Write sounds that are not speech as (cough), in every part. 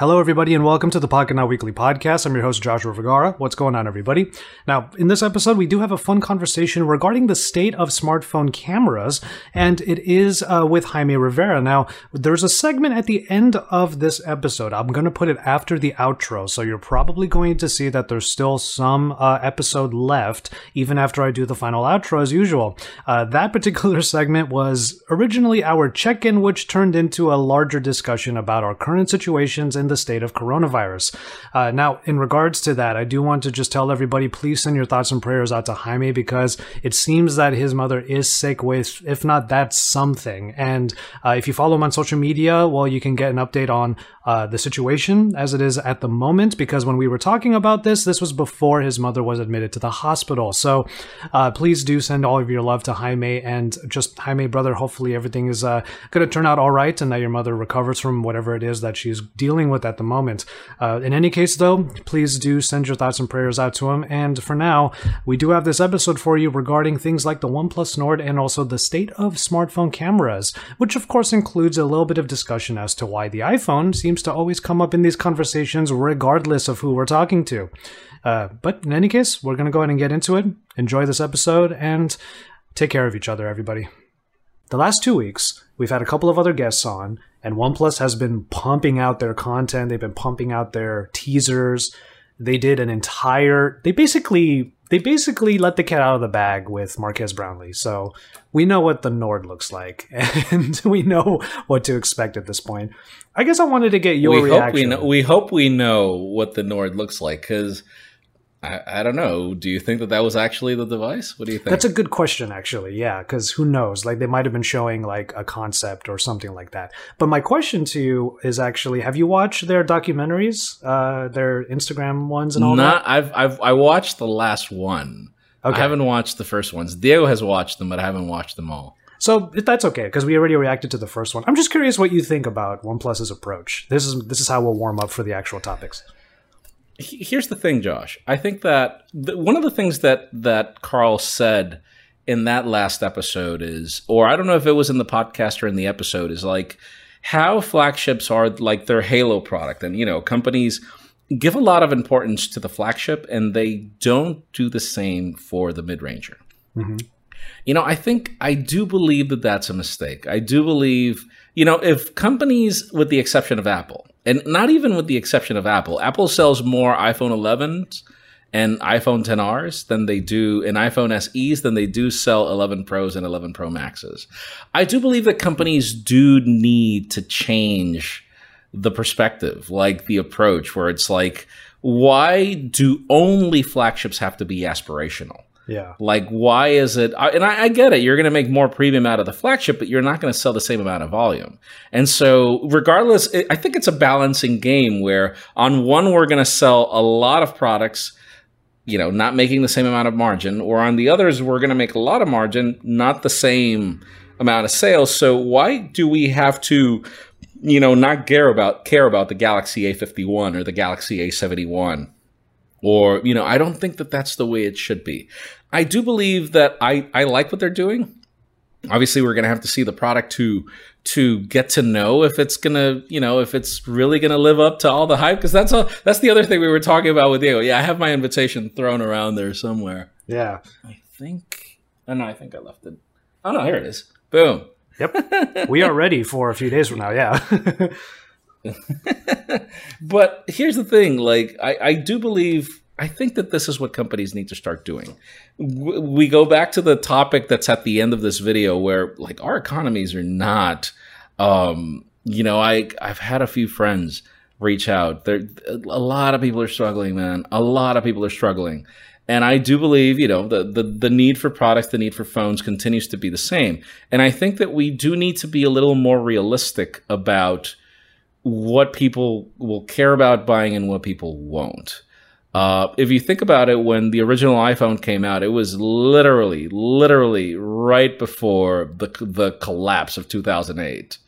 Hello, everybody, and welcome to the Pocketnow Weekly Podcast. I'm your host, Joshua Vergara. What's going on, everybody? Now, in this episode, we do have a fun conversation regarding the state of smartphone cameras, and it is uh, with Jaime Rivera. Now, there's a segment at the end of this episode. I'm going to put it after the outro, so you're probably going to see that there's still some uh, episode left, even after I do the final outro, as usual. Uh, that particular (laughs) segment was originally our check in, which turned into a larger discussion about our current situations and the state of coronavirus. Uh, now, in regards to that, I do want to just tell everybody please send your thoughts and prayers out to Jaime because it seems that his mother is sick with, if not that, something. And uh, if you follow him on social media, well, you can get an update on uh, the situation as it is at the moment because when we were talking about this, this was before his mother was admitted to the hospital. So uh, please do send all of your love to Jaime and just Jaime, brother. Hopefully, everything is uh, going to turn out all right and that your mother recovers from whatever it is that she's dealing with at the moment. Uh, in any case, though, please do send your thoughts and prayers out to him. And for now, we do have this episode for you regarding things like the OnePlus Nord and also the state of smartphone cameras, which of course includes a little bit of discussion as to why the iPhone seems to always come up in these conversations, regardless of who we're talking to. Uh, but in any case, we're going to go ahead and get into it. Enjoy this episode and take care of each other, everybody. The last two weeks, we've had a couple of other guests on, and OnePlus has been pumping out their content. They've been pumping out their teasers. They did an entire, they basically they basically let the cat out of the bag with Marques Brownlee. So we know what the Nord looks like, (laughs) and we know what to expect at this point. I guess I wanted to get your we reaction. Hope we, know, we hope we know what the Nord looks like because I, I don't know. Do you think that that was actually the device? What do you think? That's a good question, actually. Yeah, because who knows? Like they might have been showing like a concept or something like that. But my question to you is actually: Have you watched their documentaries, uh, their Instagram ones, and all Not, that? I've I've I watched the last one. Okay. I haven't watched the first ones. Diego has watched them, but I haven't watched them all. So that's okay because we already reacted to the first one. I'm just curious what you think about OnePlus's approach. This is this is how we'll warm up for the actual topics here's the thing, Josh. I think that the, one of the things that that Carl said in that last episode is, or I don't know if it was in the podcast or in the episode, is like how flagships are like their halo product, and you know, companies give a lot of importance to the flagship, and they don't do the same for the mid ranger. Mm-hmm. You know, I think I do believe that that's a mistake. I do believe, you know, if companies, with the exception of Apple, and not even with the exception of Apple. Apple sells more iPhone 11s and iPhone XRs than they do in iPhone SEs than they do sell 11 Pros and 11 Pro Maxes. I do believe that companies do need to change the perspective, like the approach where it's like, why do only flagships have to be aspirational? Yeah. Like, why is it? And I, I get it. You're going to make more premium out of the flagship, but you're not going to sell the same amount of volume. And so, regardless, I think it's a balancing game where on one, we're going to sell a lot of products, you know, not making the same amount of margin, or on the others, we're going to make a lot of margin, not the same amount of sales. So, why do we have to? You know, not care about care about the Galaxy A51 or the Galaxy A71 or you know i don't think that that's the way it should be. I do believe that i i like what they're doing. Obviously we're going to have to see the product to to get to know if it's going to you know if it's really going to live up to all the hype because that's all that's the other thing we were talking about with diego. Yeah i have my invitation thrown around there somewhere. Yeah. I think oh no i think i left it. Oh no here it is. Boom. Yep. We are ready for a few days from now. Yeah (laughs) (laughs) but here's the thing like I, I do believe i think that this is what companies need to start doing. We go back to the topic that's at the end of this video where like our economies are not um you know i i've had a few friends reach out. There a lot of people are struggling man. A lot of people are struggling. And I do believe, you know, the, the, the need for products, the need for phones continues to be the same. And I think that we do need to be a little more realistic about what people will care about buying and what people won't. Uh, if you think about it, when the original iPhone came out, it was literally, literally right before the the collapse of 2008.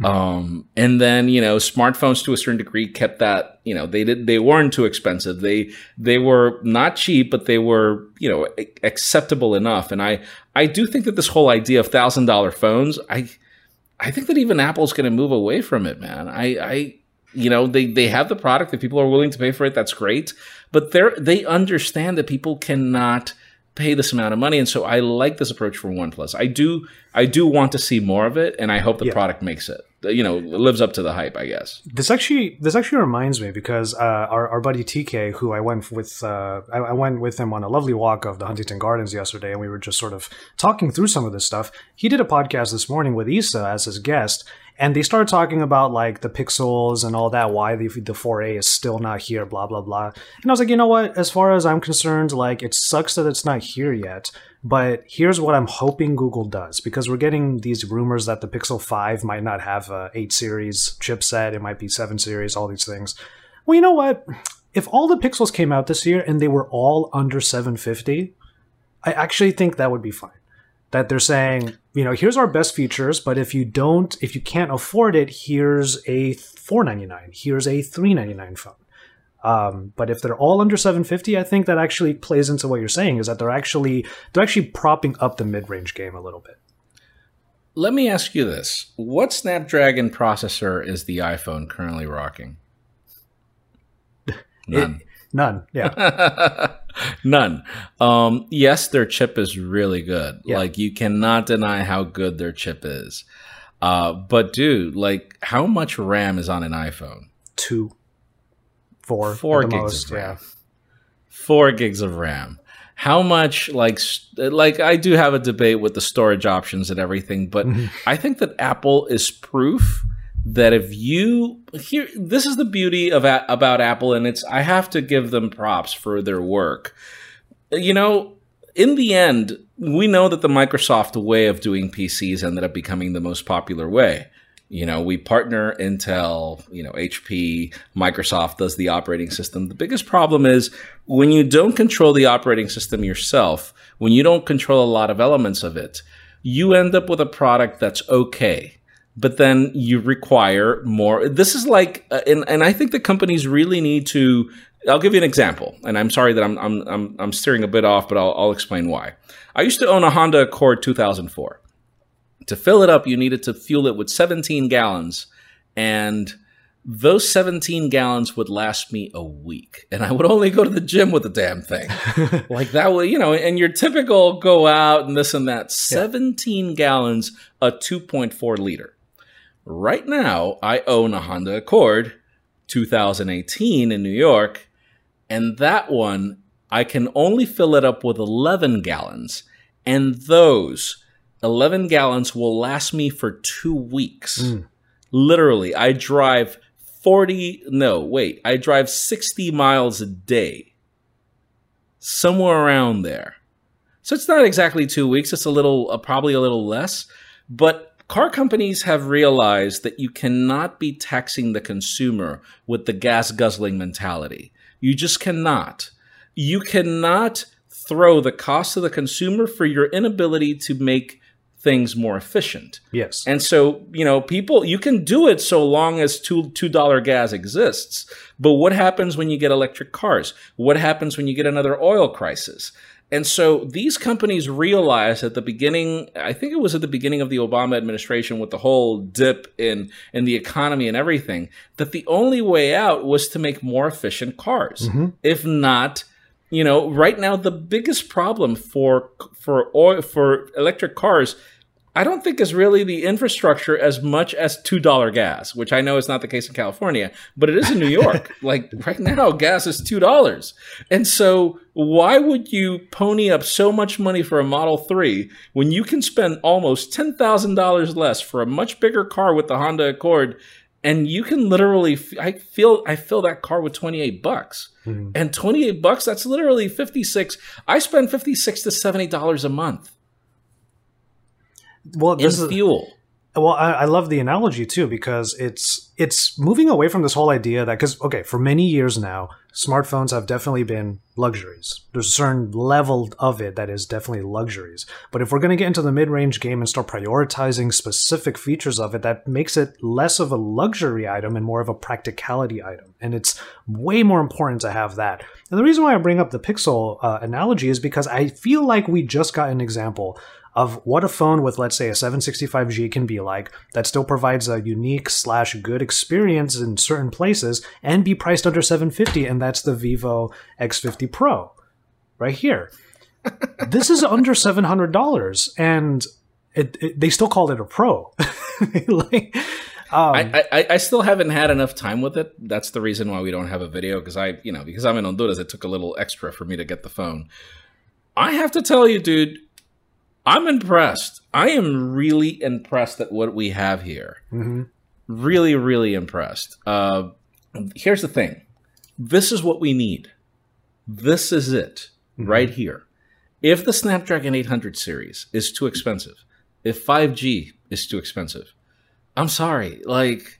Mm-hmm. Um, and then you know, smartphones to a certain degree kept that. You know, they did they weren't too expensive. They they were not cheap, but they were you know acceptable enough. And I I do think that this whole idea of thousand dollar phones, I I think that even Apple's going to move away from it, man. I, I You know, they they have the product. If people are willing to pay for it, that's great. But they they understand that people cannot pay this amount of money, and so I like this approach from OnePlus. I do I do want to see more of it, and I hope the yeah. product makes it. You know, lives up to the hype. I guess this actually this actually reminds me because uh, our our buddy TK, who I went with, uh, I, I went with him on a lovely walk of the Huntington Gardens yesterday, and we were just sort of talking through some of this stuff. He did a podcast this morning with Issa as his guest, and they started talking about like the pixels and all that why the, the 4a is still not here blah blah blah. And i was like you know what? As far as i'm concerned like it sucks that it's not here yet but here's what i'm hoping google does because we're getting these rumors that the pixel 5 might not have a 8 series chipset it might be 7 series all these things. Well you know what? If all the pixels came out this year and they were all under 750 i actually think that would be fine. That they're saying, you know, here's our best features, but if you don't, if you can't afford it, here's a 499, here's a 399 phone. Um, but if they're all under 750, I think that actually plays into what you're saying is that they're actually they're actually propping up the mid-range game a little bit. Let me ask you this: What Snapdragon processor is the iPhone currently rocking? (laughs) None. It, none. Yeah. (laughs) None. Um, yes, their chip is really good. Yeah. Like you cannot deny how good their chip is. Uh, but dude, like how much RAM is on an iPhone? Two, four, four gigs most, of RAM. Yeah. Four gigs of RAM. How much like like I do have a debate with the storage options and everything, but mm-hmm. I think that Apple is proof that if you here this is the beauty of about Apple and it's I have to give them props for their work. You know, in the end, we know that the Microsoft way of doing PCs ended up becoming the most popular way. You know, we partner Intel, you know, HP, Microsoft does the operating system. The biggest problem is when you don't control the operating system yourself, when you don't control a lot of elements of it, you end up with a product that's okay but then you require more. This is like, uh, and, and I think the companies really need to. I'll give you an example, and I'm sorry that I'm I'm I'm, I'm steering a bit off, but I'll, I'll explain why. I used to own a Honda Accord 2004. To fill it up, you needed to fuel it with 17 gallons, and those 17 gallons would last me a week and i would only go to the gym with the damn thing (laughs) like that would you know and your typical go out and this and that 17 yeah. gallons a 2.4 liter Right now, I own a Honda Accord 2018 in New York, and that one, I can only fill it up with 11 gallons, and those 11 gallons will last me for two weeks. Mm. Literally, I drive 40, no, wait, I drive 60 miles a day, somewhere around there. So it's not exactly two weeks, it's a little, uh, probably a little less, but car companies have realized that you cannot be taxing the consumer with the gas guzzling mentality. You just cannot. You cannot throw the cost to the consumer for your inability to make things more efficient. Yes. And so, you know, people you can do it so long as two two dollar gas exists. But what happens when you get electric cars? What happens when you get another oil crisis? And so these companies realized at the beginning, I think it was at the beginning of the Obama administration with the whole dip in, in the economy and everything, that the only way out was to make more efficient cars. Mm-hmm. If not, you know, right now the biggest problem for for oil, for electric cars I don't think is really the infrastructure as much as two dollar gas, which I know is not the case in California, but it is in New York. (laughs) like right now, gas is two dollars, and so why would you pony up so much money for a Model Three when you can spend almost ten thousand dollars less for a much bigger car with the Honda Accord? And you can literally, I feel, I fill that car with 28 bucks. Mm-hmm. And 28 bucks, that's literally 56. I spend 56 to $70 a month well, this in fuel. Well, I, I, love the analogy too because it's it's moving away from this whole idea that because okay, for many years now, smartphones have definitely been luxuries. There's a certain level of it that is definitely luxuries. But if we're going to get into the mid-range game and start prioritizing specific features of it, that makes it less of a luxury item and more of a practicality item. And it's way more important to have that. And the reason why I bring up the Pixel uh, analogy is because I feel like we just got an example of what a phone with, let's say, a 765G can be like that still provides a unique slash good experience in certain places and be priced under 750, and that's the Vivo X50 Pro right here. (laughs) this is under $700, and it, it, they still call it a Pro. (laughs) like, um, I, I, I still haven't had enough time with it. That's the reason why we don't have a video because I you know because I'm in Honduras, it took a little extra for me to get the phone. I have to tell you, dude, I'm impressed. I am really impressed at what we have here. Mm-hmm. Really, really impressed. Uh, here's the thing: this is what we need. This is it mm-hmm. right here. If the Snapdragon 800 series is too expensive, if 5G is too expensive, I'm sorry. Like,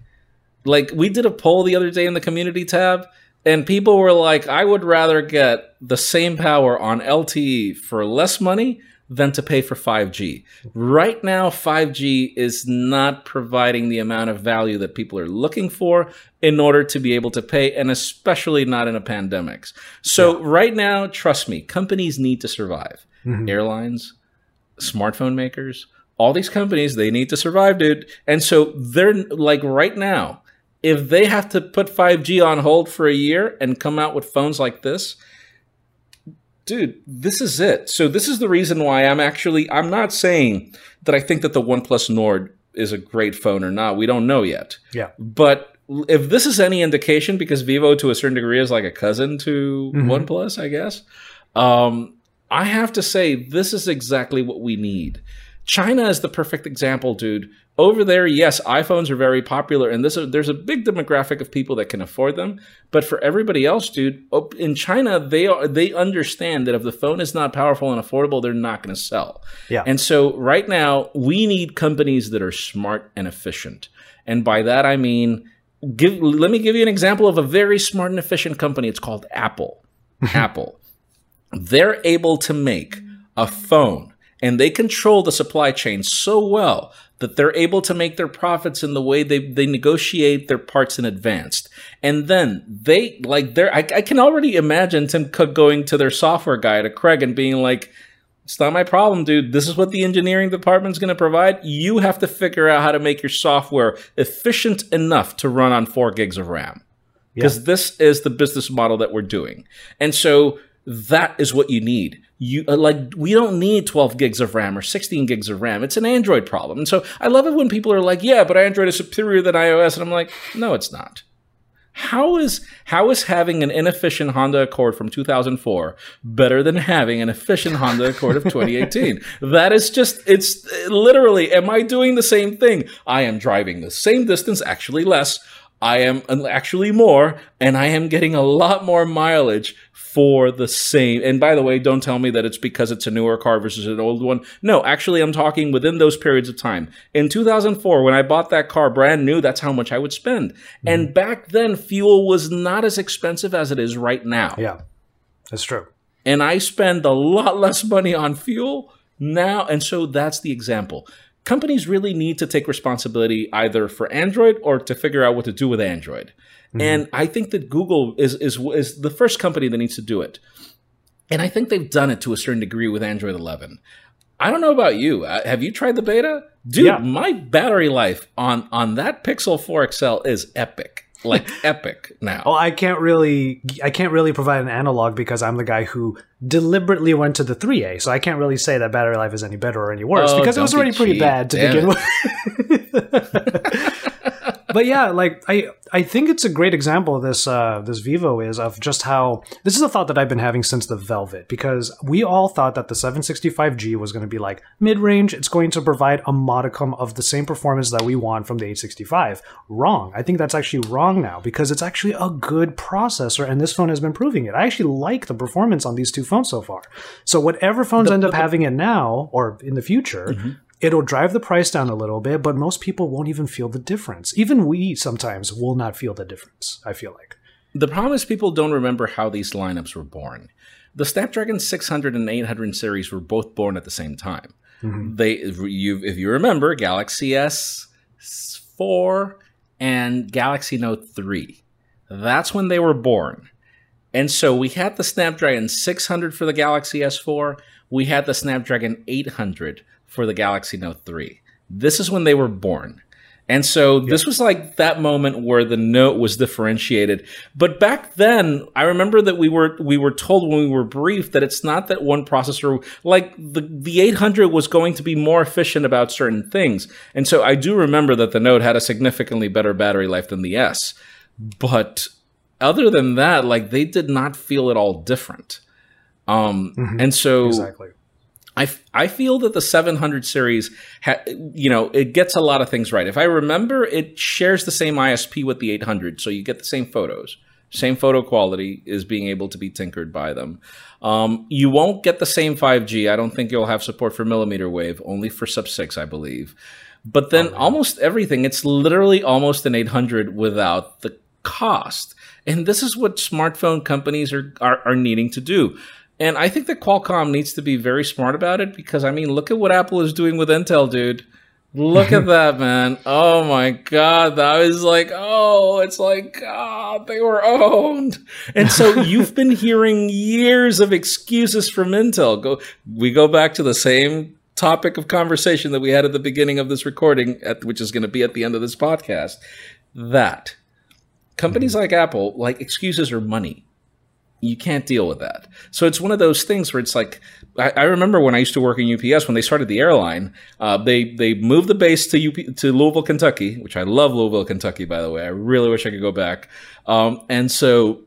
like we did a poll the other day in the community tab, and people were like, "I would rather get the same power on LTE for less money than to pay for 5G." Right now, 5G is not providing the amount of value that people are looking for in order to be able to pay, and especially not in a pandemic. So, yeah. right now, trust me, companies need to survive. Mm-hmm. Airlines, smartphone makers all these companies they need to survive dude and so they're like right now if they have to put 5g on hold for a year and come out with phones like this dude this is it so this is the reason why i'm actually i'm not saying that i think that the oneplus nord is a great phone or not we don't know yet yeah but if this is any indication because vivo to a certain degree is like a cousin to mm-hmm. oneplus i guess um, i have to say this is exactly what we need China is the perfect example, dude. Over there, yes, iPhones are very popular, and this, there's a big demographic of people that can afford them. But for everybody else, dude, in China, they are they understand that if the phone is not powerful and affordable, they're not going to sell. Yeah. And so right now, we need companies that are smart and efficient, and by that I mean, give. Let me give you an example of a very smart and efficient company. It's called Apple. (laughs) Apple. They're able to make a phone and they control the supply chain so well that they're able to make their profits in the way they, they negotiate their parts in advance. And then they like they're I, I can already imagine Tim Cook going to their software guy to Craig and being like, it's not my problem, dude. This is what the engineering department's going to provide. You have to figure out how to make your software efficient enough to run on four gigs of RAM. Because yeah. this is the business model that we're doing. And so that is what you need you uh, like we don't need 12 gigs of ram or 16 gigs of ram it's an android problem and so i love it when people are like yeah but android is superior than ios and i'm like no it's not how is how is having an inefficient Honda Accord from 2004 better than having an efficient Honda Accord of 2018? (laughs) that is just it's literally am I doing the same thing? I am driving the same distance, actually less. I am actually more, and I am getting a lot more mileage for the same. And by the way, don't tell me that it's because it's a newer car versus an old one. No, actually, I'm talking within those periods of time. In 2004, when I bought that car brand new, that's how much I would spend. Mm-hmm. And back then, fuel was not as expensive as it is right now. Yeah, that's true. And I spend a lot less money on fuel now. And so that's the example. Companies really need to take responsibility either for Android or to figure out what to do with Android. Mm-hmm. And I think that Google is, is is the first company that needs to do it. And I think they've done it to a certain degree with Android 11. I don't know about you. Uh, have you tried the beta? Dude, yeah. my battery life on on that Pixel 4 XL is epic. Like epic now. Well, I can't really I can't really provide an analog because I'm the guy who deliberately went to the 3A. So I can't really say that battery life is any better or any worse oh, because it was already pretty bad to Damn begin it. with. (laughs) but yeah, like I I think it's a great example of this uh, this Vivo is of just how this is a thought that I've been having since the Velvet because we all thought that the 765G was going to be like mid range. It's going to provide a modicum of the same performance that we want from the 865. Wrong. I think that's actually wrong now because it's actually a good processor, and this phone has been proving it. I actually like the performance on these two phones so far. So whatever phones the, end up the, having it now or in the future. Mm-hmm It'll drive the price down a little bit, but most people won't even feel the difference. Even we sometimes will not feel the difference, I feel like. The problem is people don't remember how these lineups were born. The Snapdragon 600 and 800 series were both born at the same time. Mm-hmm. They, if you, if you remember, Galaxy S4 and Galaxy Note 3. That's when they were born. And so we had the Snapdragon 600 for the Galaxy S4. We had the Snapdragon 800 for the Galaxy Note 3. This is when they were born. And so this was like that moment where the note was differentiated. But back then, I remember that we were we were told when we were briefed that it's not that one processor like the the 800 was going to be more efficient about certain things. And so I do remember that the note had a significantly better battery life than the S. But other than that, like they did not feel at all different. Um, Mhm. and so Exactly. I, f- I feel that the 700 series, ha- you know, it gets a lot of things right. If I remember, it shares the same ISP with the 800, so you get the same photos, same photo quality is being able to be tinkered by them. Um, you won't get the same 5G. I don't think you'll have support for millimeter wave, only for sub 6, I believe. But then almost everything, it's literally almost an 800 without the cost. And this is what smartphone companies are, are, are needing to do. And I think that Qualcomm needs to be very smart about it because I mean, look at what Apple is doing with Intel, dude. Look at (laughs) that, man. Oh my god. That was like, oh, it's like, God, they were owned. And so (laughs) you've been hearing years of excuses from Intel. Go we go back to the same topic of conversation that we had at the beginning of this recording, at, which is going to be at the end of this podcast. That companies hmm. like Apple, like excuses are money you can't deal with that. So it's one of those things where it's like I, I remember when I used to work in UPS when they started the airline, uh, they they moved the base to UP, to Louisville, Kentucky, which I love Louisville, Kentucky. By the way, I really wish I could go back. Um, and so,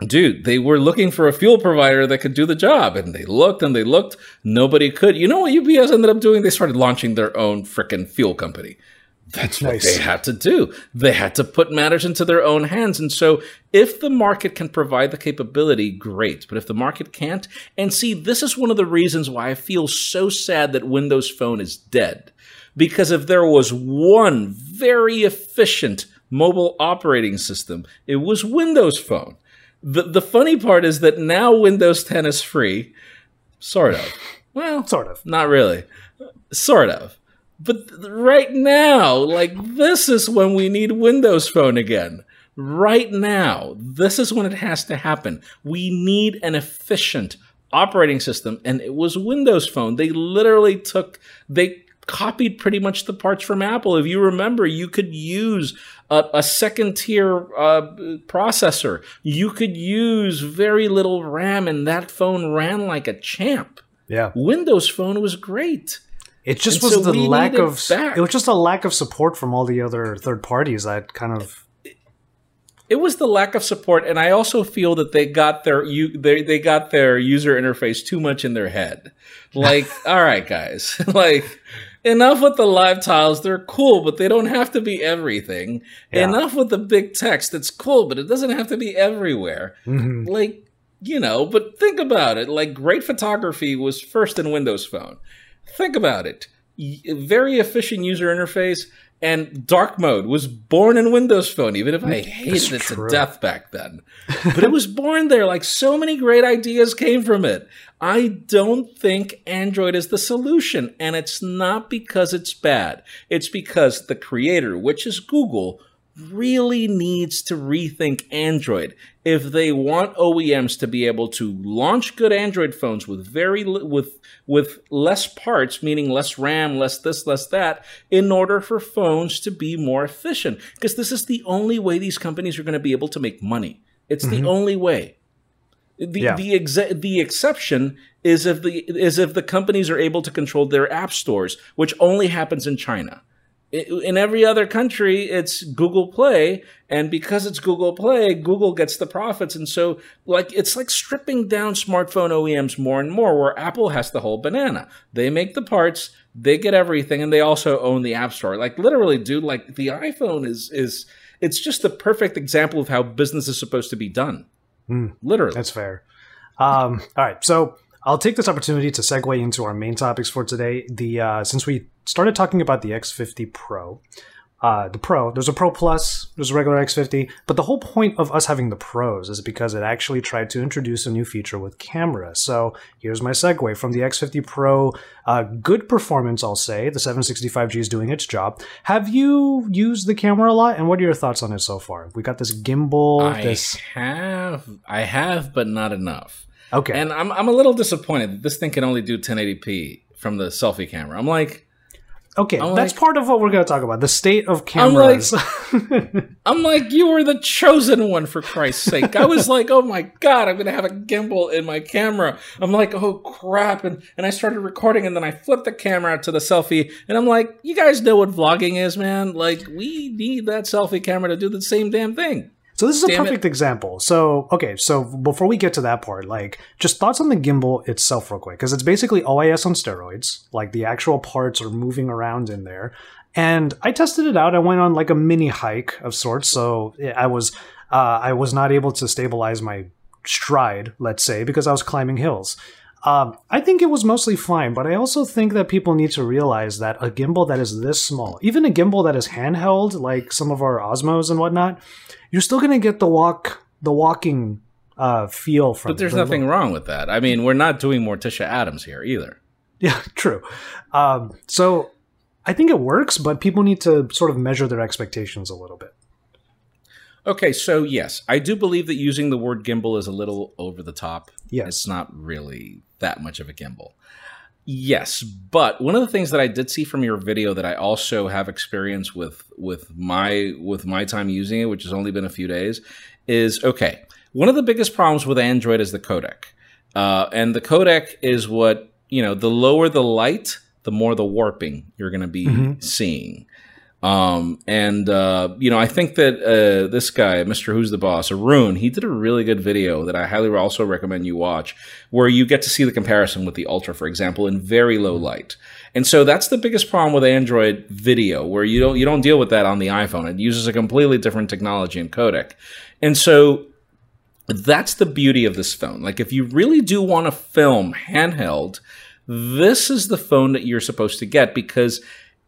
dude, they were looking for a fuel provider that could do the job, and they looked and they looked, nobody could. You know what UPS ended up doing? They started launching their own freaking fuel company. That's what they had to do. They had to put matters into their own hands. And so, if the market can provide the capability, great. But if the market can't, and see, this is one of the reasons why I feel so sad that Windows Phone is dead. Because if there was one very efficient mobile operating system, it was Windows Phone. The, the funny part is that now Windows 10 is free. Sort of. Well, Sort of. not really. Sort of. But th- right now, like this is when we need Windows Phone again. Right now, this is when it has to happen. We need an efficient operating system, and it was Windows Phone. They literally took, they copied pretty much the parts from Apple. If you remember, you could use a, a second tier uh, processor, you could use very little RAM, and that phone ran like a champ. Yeah. Windows Phone was great. It just And was so the lack of back. it was just a lack of support from all the other third parties that kind of It was the lack of support, and I also feel that they got their you they they got their user interface too much in their head. Like, (laughs) all right, guys, (laughs) like enough with the live tiles. They're cool, but they don't have to be everything. Yeah. Enough with the big text. It's cool, but it doesn't have to be everywhere. Mhm. Like, you know, but think about it. Like, great photography was first in Windows Phone. Think about it. Very efficient user interface, and dark mode was born in Windows Phone, even if I hated it to death back then. But it was born there. Like, so many great ideas came from it. I don't think Android is the solution, and it's not because it's bad. It's because the creator, which is Google, really needs to rethink Android if they want OEMs to be able to launch good Android phones with very li- with with less parts, meaning less RAM, less this, less that, in order for phones to be more efficient. Because this is the only way these companies are going to be able to make money. It's the mm-hmm. only way. The Yeah. the exe- the exception is if the is if the companies are able to control their app stores, which only happens in China. In every other country, it's Google Play, and because it's Google Play, Google gets the profits, and so like it's like stripping down smartphone OEMs more and more. Where Apple has the whole banana, they make the parts, they get everything, and they also own the App Store. Like literally, dude, like the iPhone is is it's just the perfect example of how business is supposed to be done. Mm. Literally, That's fair. Um, all right, so I'll take this opportunity to segue into our main topics for today. The uh, since we started talking about the X50 Pro, uh, the Pro, there's a Pro Plus, there's a regular X50, but the whole point of us having the Pros is because it actually tried to introduce a new feature with camera. So here's my segue from the X50 Pro. Uh, good performance, I'll say. The 765G is doing its job. Have you used the camera a lot, and what are your thoughts on it so far? We got this gimbal. I this have, I have, but not enough. okay. And I'm I'm a little disappointed. that This thing can only do 1080p from the selfie camera. I'm like, Okay, I'm that's like- part of what we're going to talk about the state of I'm like- cameras. (laughs) I'm like, you were the chosen one for Christ's sake. I was like, oh my god, I'm gonna have a gimbal in my camera. I'm like, oh crap, and and I started recording, and then I flipped the camera to the selfie, and I'm like, you guys know what vlogging is, man. Like, we need that selfie camera to do the same damn thing. So this is a Damn it. perfect example. So okay, so before we get to that part, like just thoughts on the gimbal itself, real quick, because it's basically OIS on steroids. Like the actual parts are moving around in there, and I tested it out. I went on like a mini hike of sorts. So I was uh, I was not able to stabilize my stride, let's say, because I was climbing hills. Um, I think it was mostly fine, but I also think that people need to realize that a gimbal that is this small, even a gimbal that is handheld, like some of our Osmos and whatnot, you're still gonna get the walk, the walking uh, feel from. But there's the nothing look. wrong with that. I mean, we're not doing Morticia Addams here either. Yeah, (laughs) true. Um, so I think it works, but people need to sort of measure their expectations a little bit. Okay, so yes, I do believe that using the word gimbal is a little over the top. Yes. It's not really that much of a gimbal. Yes, but one of the things that I did see from your video that I also have experience with with my with my time using it, which has only been a few days, is okay. One of the biggest problems with Android is the codec, uh, and the codec is what you know. The lower the light, the more the warping you're going to be Mhm. seeing. Um, and uh, you know, I think that uh, this guy, Mr. Who's the Boss, Arun, he did a really good video that I highly also recommend you watch, where you get to see the comparison with the Ultra, for example, in very low light. And so that's the biggest problem with Android video, where you don't you don't deal with that on the iPhone. It uses a completely different technology and codec. And so that's the beauty of this phone. Like if you really do want to film handheld, this is the phone that you're supposed to get because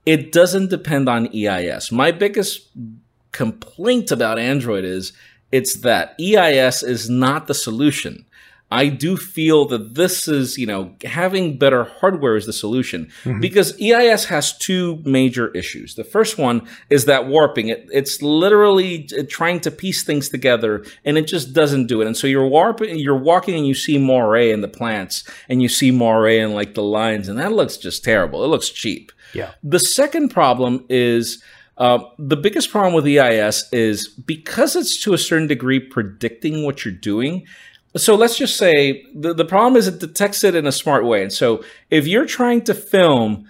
it doesn't depend on EIS. My biggest complaint about Android is it's that EIS is not the solution. I do feel that this is, you know, having better hardware is the solution because EIS has two major issues. The first one is that warping. It, it's literally uh, trying to piece things together and it just doesn't do it. And so you're warping, you're walking and you see moire in the plants and you see moire in like the lines and that looks just terrible. It looks cheap. Yeah. The second problem is uh, the biggest problem with EIS is because it's to a certain degree predicting what you're doing. So let's just say the, the problem is it detects it in a smart way. And so if you're trying to film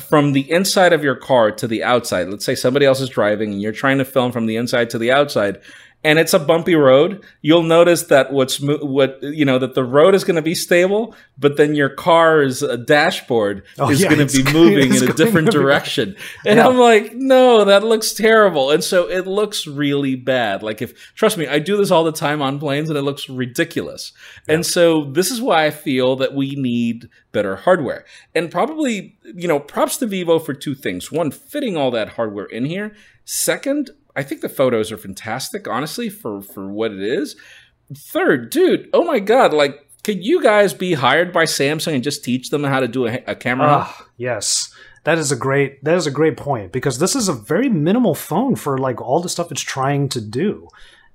from the inside of your car to the outside, let's say somebody else is driving and you're trying to film from the inside to the outside, and it's a bumpy road, you'll notice that what's what you know that the road is going to be stable, but then your car's dashboard Oh, is yeah, going to be moving in a different direction. (laughs) And Yeah. I'm like, no, that looks terrible. And so it looks really bad. Like if trust me, I do this all the time on planes and it looks ridiculous. And so this is why I feel that we need better hardware. And probably, you know, props to Vivo for two things. One, fitting all that hardware in here. Second, I think the photos are fantastic, honestly, for for what it is. Third, dude, oh my god, like could you guys be hired by Samsung and just teach them how to do a, a camera? Ah, yes. That is a great that is a great point because this is a very minimal phone for like all the stuff it's trying to do.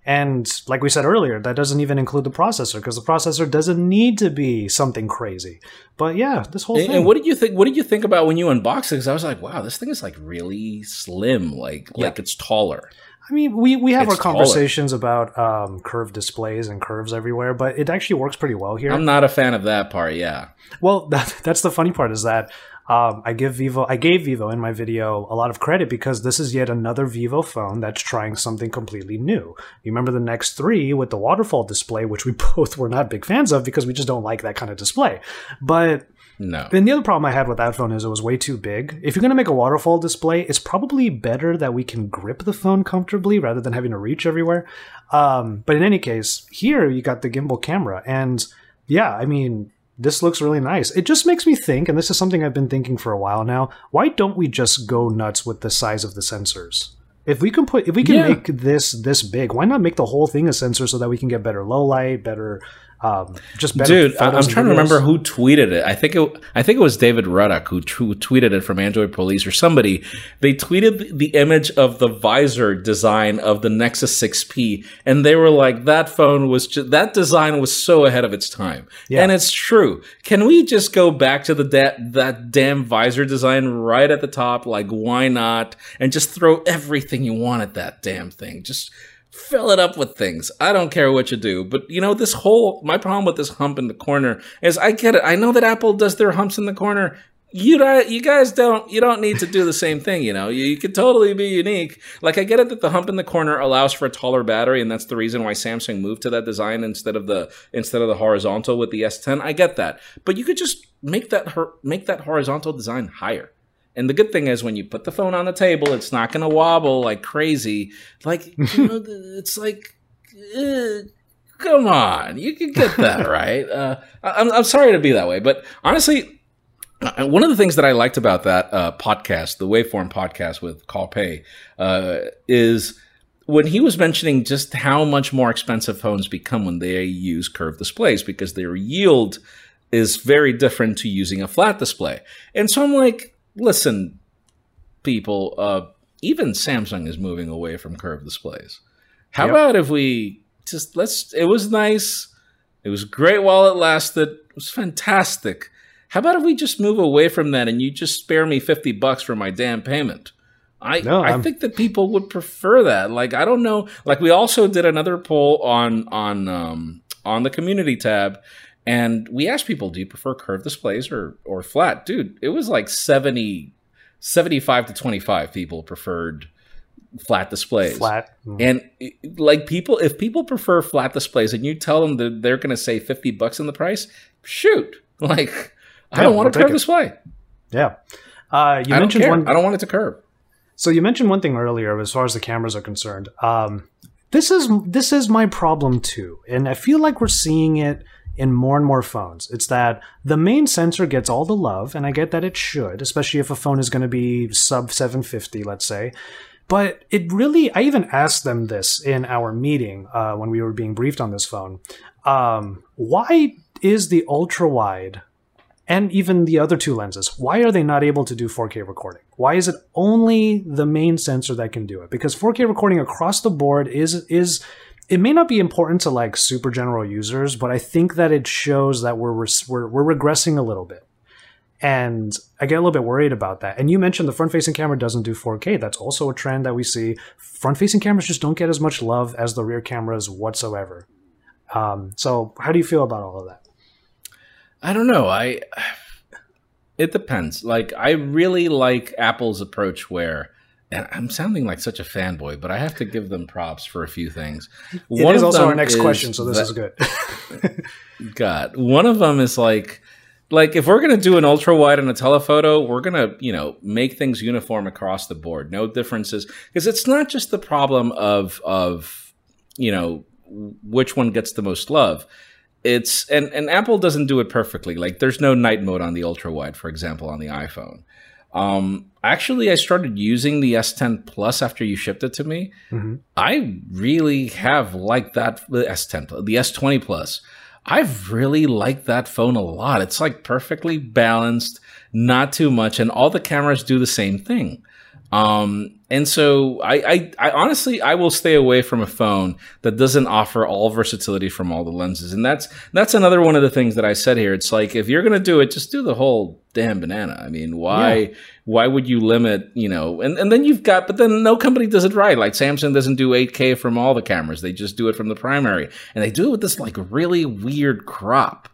And like we said earlier, that doesn't even include the processor because the processor doesn't need to be something crazy. But yeah, this whole And, thing. and what did you think? What did you think about when you unboxed it? Because I was like, wow, this thing is like really slim. Like Yeah. like it's taller. I mean, we, we have It's our taller. conversations about um, curved displays and curves everywhere, but it actually works pretty well here. I'm not a fan of that part. Yeah. Well, (laughs) that, that's the funny part is that um, I give Vivo, I gave Vivo in my video a lot of credit because this is yet another Vivo phone that's trying something completely new. You remember the NEX 3 with the waterfall display, which we (laughs) both were not big fans of because we just don't like that kind of display. But No. then the other problem I had with that phone is it was way too big. If you're going to make a waterfall display, it's probably better that we can grip the phone comfortably rather than having to reach everywhere. Um, but in any case, here you got the gimbal camera. And yeah, I mean, this looks really nice. It just makes me think, and this is something I've been thinking for a while now, why don't we just go nuts with the size of the sensors? If we can put, if we can Yeah. make this this big, why not make the whole thing a sensor so that we can get better low light, better Um, just better dude. I'm trying to remember who tweeted it. I think it. I think it was David Ruddock who, who tweeted it from Android Police or somebody. They tweeted the image of the visor design of the Nexus 6P, and they were like, "That phone was just, that design was so ahead of its time." Yeah. And it's true. Can we just go back to the da- that damn visor design right at the top? Like, why not? And just throw everything you want at that damn thing. Just fill it up with things. I don't care what you do. But you know, this whole my problem with this hump in the corner is I get it. I know that Apple does their humps in the corner. You you guys don't you don't need to do the same thing. You know, you, you could totally be unique. Like I get it that the hump in the corner allows for a taller battery, and that's the reason why Samsung moved to that design instead of the instead of the horizontal with the S10. I get that, but you could just make that make that horizontal design higher and the good thing is when you put the phone on the table, it's not going to wobble like crazy. Like, (laughs) you know, it's like, uh, come on, you can get that (laughs) right. Uh, I'm, I'm sorry to be that way, but honestly, uh, one of the things that I liked about that uh, podcast, the Waveform podcast with Carl Pei, uh, is when he was mentioning just how much more expensive phones become when they use curved displays because their yield is very different to using a flat display. And so I'm like, listen, people, uh, even Samsung is moving away from curved displays. How yep. about if we just let's? It was nice. It was great while it lasted. It was fantastic. How about if we just move away from that and you just spare me fifty bucks for my damn payment? I no, I think that people would prefer that. Like I don't know. Like we also did another poll on on um, on the community tab, and we asked people, do you prefer curved displays or, or flat? Dude, it was like 70, 75 to 25 people preferred flat displays. Flat. Mm. And like people, if people prefer flat displays and you tell them that they're going to save 50 bucks in the price, shoot. (laughs) Like, yeah, I don't want we'll a curved display. Yeah. Uh, you I mentioned one. I don't want it to curve. So you mentioned one thing earlier as far as the cameras are concerned. Um, this is this is my problem too, and I feel like we're seeing it in more and more phones. It's that the main sensor gets all the love, and I get that it should, especially if a phone is going to be sub 750, let's say. But it really, I even asked them this in our meeting uh, when we were being briefed on this phone. Um, why is the ultra wide and even the other two lenses, why are they not able to do 4K recording? Why is it only the main sensor that can do it? Because 4K recording across the board is is it may not be important to like super general users, but I think that it shows that we're we're, we're regressing a little bit. And I get a little bit worried about that. And you mentioned the front facing camera doesn't do 4K. That's also a trend that we see. Front facing cameras just don't get as much love as the rear cameras whatsoever. Um, so, how do you feel about all of that? I don't know. I it depends. Like I really like Apple's approach where and I'm sounding like such a fanboy, but I have to give them props for a few things. It one is also our next question, so this that, is good. (laughs) God, one of them is like, like if we're gonna do an ultra wide and a telephoto, we're gonna you know make things uniform across the board, no differences, because it's not just the problem of of you know which one gets the most love. It's and and Apple doesn't do it perfectly. Like there's no night mode on the ultra wide, for example, on the iPhone. Um, actually, I started using the S10 Plus after you shipped it to me. Mm-hmm. I really have liked that the S10, the S20 Plus. I've really liked that phone a lot. It's like perfectly balanced, not too much, and all the cameras do the same thing. Um, and so I, I, I, honestly, I will stay away from a phone that doesn't offer all versatility from all the lenses. And that's, that's another one of the things that I said here. It's like, if you're going to do it, just do the whole damn banana. I mean, why, yeah. why would you limit, you know, and, and then you've got, but then no company does it right. Like Samsung doesn't do 8K from all the cameras. They just do it from the primary and they do it with this like really weird crop.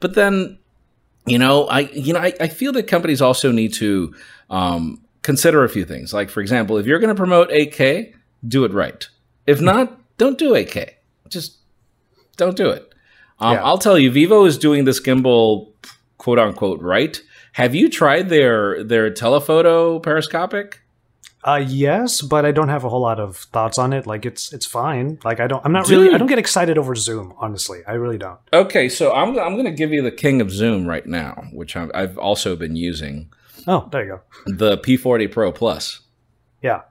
But then, you know, I, you know, I, I feel that companies also need to, um, consider a few things. Like, for example, if you're going to promote 8K, do it right. If not, don't do 8K. Just don't do it. Um, yeah. I'll tell you, Vivo is doing this gimbal, quote unquote, right. Have you tried their their telephoto periscopic? Uh, yes, but I don't have a whole lot of thoughts on it. Like it's it's fine. Like I don't I'm not Dude. really I don't get excited over Zoom. Honestly, I really don't. Okay, so I'm I'm going to give you the king of Zoom right now, which I've, I've also been using. Oh, there you go. The P40 Pro Plus. Yeah.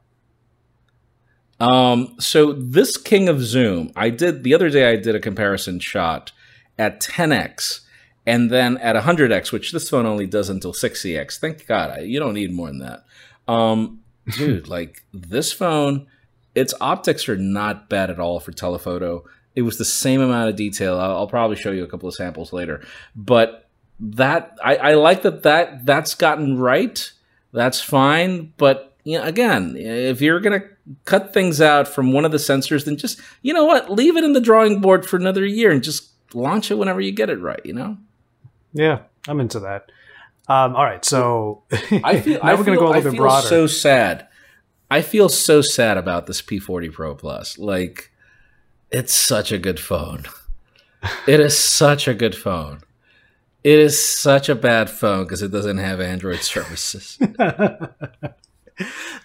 Um, so this king of Zoom, I did the other day. I did a comparison shot, at 10x and then at 100x, which this phone only does until 60x. Thank God, you don't need more than that. Um, (laughs) dude, like this phone, its optics are not bad at all for telephoto. It was the same amount of detail. I'll, I'll probably show you a couple of samples later, but that I, I like that that that's gotten right. That's fine, but you know, again, if you're gonna cut things out from one of the sensors, then just you know what, leave it in the drawing board for another year and just launch it whenever you get it right. You know. Yeah, I'm into that. Um, all right, so I (laughs) feel now I we're going to go a little I bit broader. So sad. I feel so sad about this P40 Pro Plus. Like, it's such a good phone. it is such a good phone. It is such a bad phone because it doesn't have Android (laughs) services. the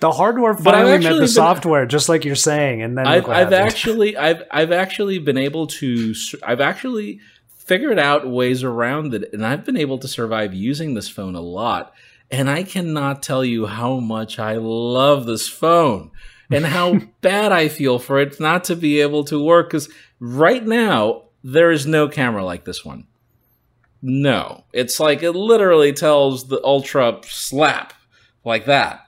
hardware finally met the been, software, just like you're saying, and then I've, I've actually, I've, I've actually been able to, I've actually figured out ways around it, and I've been able to survive using this phone a lot. And I cannot tell you how much I love this phone and how (laughs) bad I feel for it not to be able to work. Because right now, there is no camera like this one. No. It's like it literally tells the Ultra slap like that.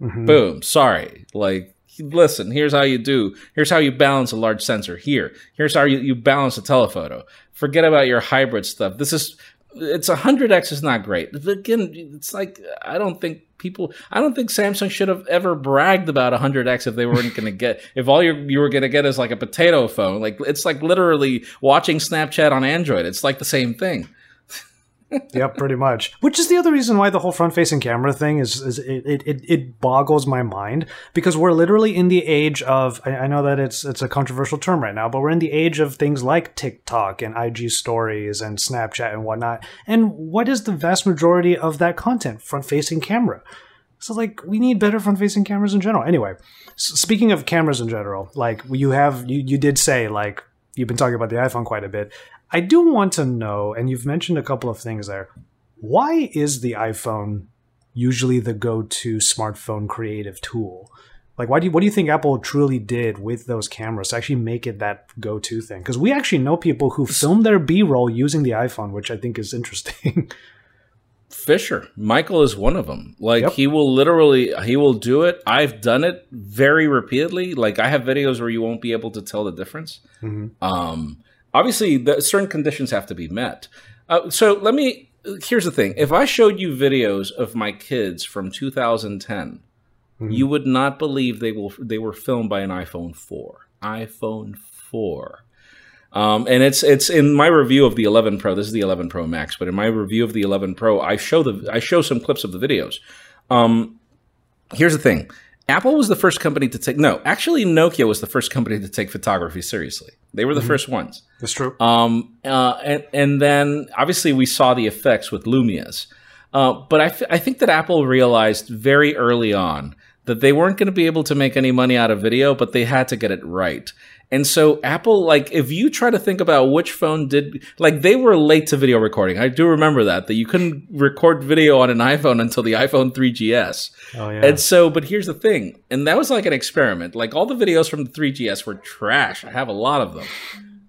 Mm-hmm. Boom. Sorry. Like, listen, here's how you do. Here's how you balance a large sensor. Here. Here's how you, you balance a telephoto forget about your hybrid stuff. This is it's a hundred X is not great. Again, it's like I don't think people. I don't think Samsung should have ever bragged about a hundred X if they weren't going to get. If all you you were going to get is like a potato phone, like it's like literally watching Snapchat on Android. It's like the same thing yep, pretty much. Which is the other reason why the whole front-facing camera thing is, is it, it, it boggles my mind because we're literally in the age of I, I, know that it's it's a controversial term right now, but we're in the age of things like TikTok and IG stories and Snapchat and whatnot. And what is the vast majority of that content? Front-facing camera. So like we need better front-facing cameras in general. Anyway, speaking of cameras in general, like you have you you did say like you've been talking about the iPhone quite a bit. I do want to know, and you've mentioned a couple of things there. Why is the iPhone usually the go-to smartphone creative tool? Like, why do you, what do you think Apple truly did with those cameras to actually make it that go-to thing? Because we actually know people who film their B-roll using the iPhone, which I think is interesting. (laughs) Fisher, Michael is one of them. Like yep. he will literally, he will do it. I've done it very repeatedly. Like I have videos where you won't be able to tell the difference. Mm-hmm. Um, obviously the certain conditions have to be met. Uh, so let me. Here's the thing: if I showed you videos of my kids from 2010, mm-hmm. you would not believe they will they were filmed by an iPhone 4. iPhone 4. Um, and it's it's in my review of the 11 Pro. This is the 11 Pro Max, but in my review of the 11 Pro, I show the I show some clips of the videos. Um, here's the thing: Apple was the first company to take no, actually Nokia was the first company to take photography seriously. They were the mm-hmm. first ones. That's true. Um, uh, and, and then obviously we saw the effects with Lumias. Uh, but I, f- I think that Apple realized very early on that they weren't going to be able to make any money out of video, but they had to get it right. And so Apple, like, if you try to think about which phone did, like, they were late to video recording. I do remember that, that you couldn't record video on an iPhone until the iPhone 3GS. Oh, yeah. And so, but here's the thing, and that was like an experiment. Like, all the videos from the 3GS were trash. I have a lot of them.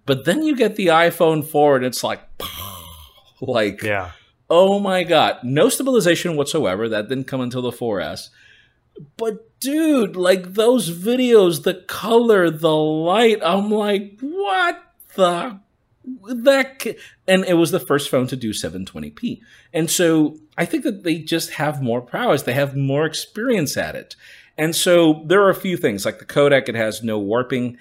But then you get the iPhone 4 and it's like, (laughs) like, yeah. oh my God. No stabilization whatsoever. That didn't come until the 4S. But dude, like those videos, the color, the light, I'm like, what the that and it was the first phone to do 720p. And so I think that they just have more prowess, they have more experience at it. And so there are a few things like the codec, it has no warping.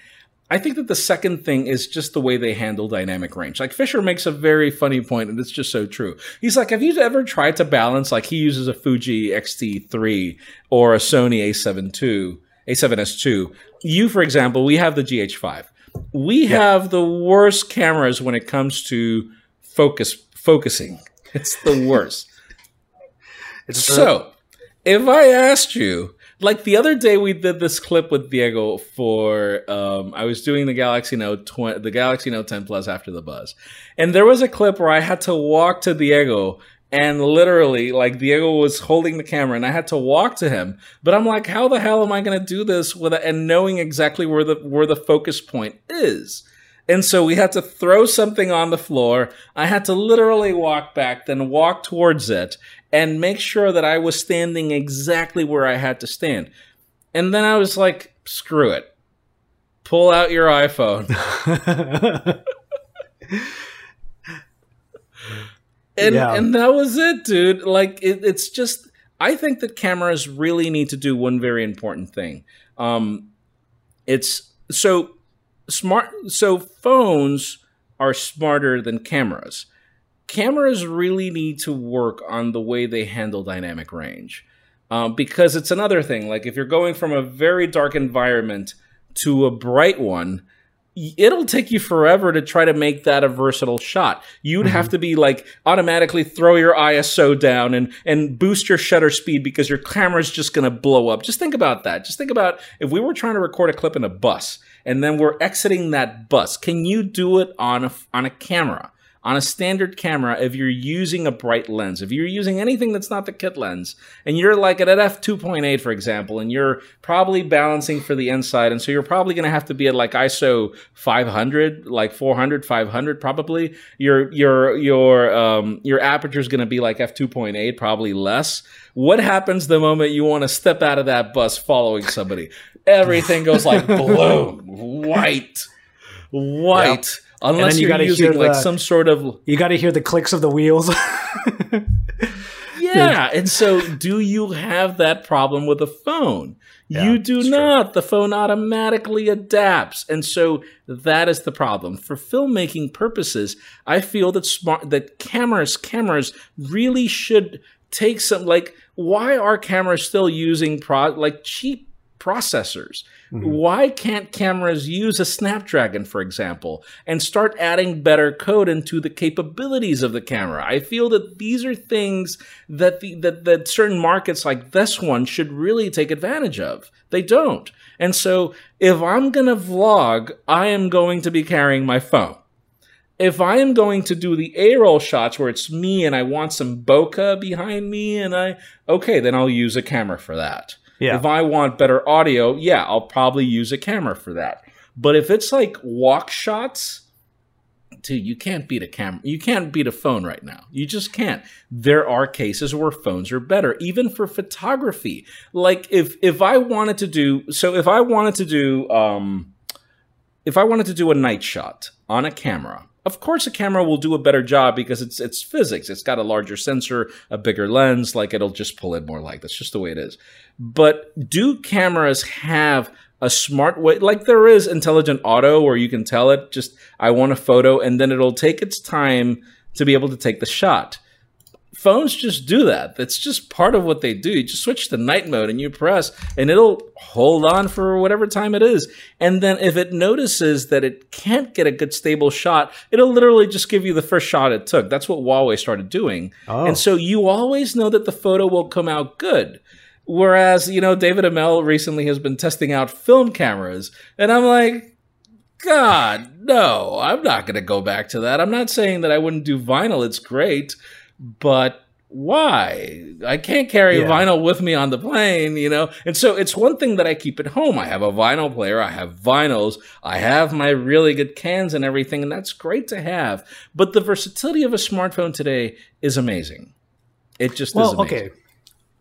I think that the second thing is just the way they handle dynamic range. Like Fisher makes a very funny point, and it's just so true. He's like, have you ever tried to balance? Like he uses a Fuji X-T3 or a Sony A7 II, A7S2. You, for example, we have the GH5. We yeah. have the worst cameras when it comes to focus focusing. It's the worst. (laughs) it's so, if I asked you like the other day we did this clip with Diego for um, I was doing the Galaxy Note 20, the Galaxy Note 10 Plus after the buzz. And there was a clip where I had to walk to Diego and literally like Diego was holding the camera and I had to walk to him. But I'm like how the hell am I going to do this with a- and knowing exactly where the where the focus point is? And so we had to throw something on the floor. I had to literally walk back, then walk towards it and make sure that I was standing exactly where I had to stand. And then I was like, screw it. Pull out your iPhone. (laughs) and Yeah. and that was it, dude. Like it, it's just I think that cameras really need to do one very important thing. Um, it's so smart. So phones are smarter than cameras. Cameras really need to work on the way they handle dynamic range. Um, because it's another thing. Like if you're going from a very dark environment to a bright one, it'll take you forever to try to make that a versatile shot. You'd have to be like automatically throw your ISO down and and boost your shutter speed because your camera's just going to blow up. Just think about that. Just think about if we were trying to record a clip in a bus and then we're exiting that bus. Can you do it on a on a camera? On a standard camera if you're using a bright lens. If you're using anything that's not the kit lens, and you're like at an f2.8, for example, and you're probably balancing for the inside, and so you're probably going to have to be at like ISO 500, like 400, 500, probably. Your your your um your aperture is going to be like f2.8, probably less. What happens the moment you want to step out of that bus following somebody? Everything goes like (laughs) blue, white, white. Unless you you're gotta using hear like the- some sort of you got to hear the clicks of the wheels. (laughs) yeah. And so, do you have that problem with a phone? Yeah, you do it's true. not. The phone automatically adapts, and so that is the problem. For filmmaking purposes, I feel that smart that cameras cameras really should take some like. Why are cameras still using pro like cheap processors? Mm-hmm. Why can't cameras use a Snapdragon, for example, and start adding better code into the capabilities of the camera? I feel that these are things that the that, that certain markets like this one should really take advantage of. They don't. And so if I'm gonna vlog, I am going to be carrying my phone. If I am going to do the A-roll shots where it's me and I want some bokeh behind me and I okay, then I'll use a camera for that. Yeah. If I want better audio, yeah, I'll probably use a camera for that. But if it's like walk shots, dude, you can't beat a camera. You can't beat a phone right now. You just can't. There are cases where phones are better, even for photography. Like if if I wanted to do so, if I wanted to do um, if I wanted to do a night shot on a camera, of course a camera will do a better job because it's it's physics. It's got a larger sensor, a bigger lens, like it'll just pull in more light. That's just the way it is. But do cameras have a smart way like there is intelligent auto where you can tell it just I want a photo and then it'll take its time to be able to take the shot phones just do that. That's just part of what they do. You just switch to night mode and you press, and it'll hold on for whatever time it is. And then if it notices that it can't get a good stable shot, it'll literally just give you the first shot it took. That's what Huawei started doing. Oh. And so you always know that the photo will come out good. Whereas, you know, David Imel recently has been testing out film cameras, and I'm like, God, no, I'm not going to go back to that. I'm not saying that I wouldn't do vinyl. It's great, but why? I can't carry Yeah. vinyl with me on the plane, you know? And so it's one thing that I keep at home. I have a vinyl player, I have vinyls, I have my really good cans and everything, and that's great to have. But the versatility of a smartphone today is amazing. It just is well, amazing. okay.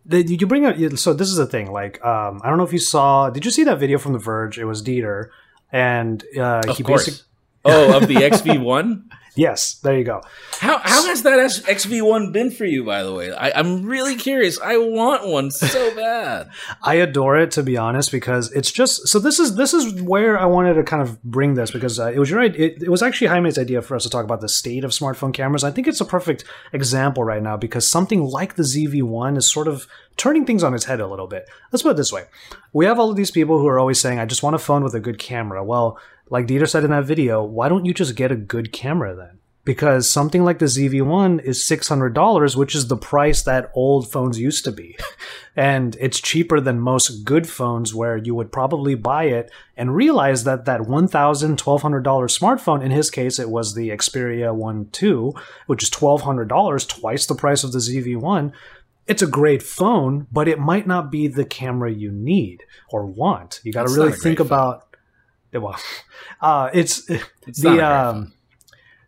The, you bring up so this is the thing. Like, um, I don't know if you saw. Did you see that video from The Verge? It was Dieter, and uh, Of he course. basically oh, of the (laughs) ZV1? Yes, there you go. How how has that ZV1 been for you, by the way? I, I'm really curious. I want one so (laughs) bad. I adore it to be honest because it's just so this is this is where I wanted to kind of bring this because uh, it was your it, it was actually Jaime's idea for us to talk about the state of smartphone cameras. I think it's a perfect example right now because something like the ZV1 is sort of turning things on its head a little bit. Let's put it this way: we have all of these people who are always saying, "I just want a phone with a good camera." Well, like Dieter said in that video, why don't you just get a good camera then? because something like the ZV1 is $600, which is the price that old phones used to be. (laughs) and it's cheaper than most good phones where you would probably buy it and realize that that $1,000, $1,200 smartphone, in his case, it was the Xperia 1 2, which is $1,200, twice the price of the ZV1. It's a great phone, but it might not be the camera you need or want. You got to really think about well, uh, it's, It's the um,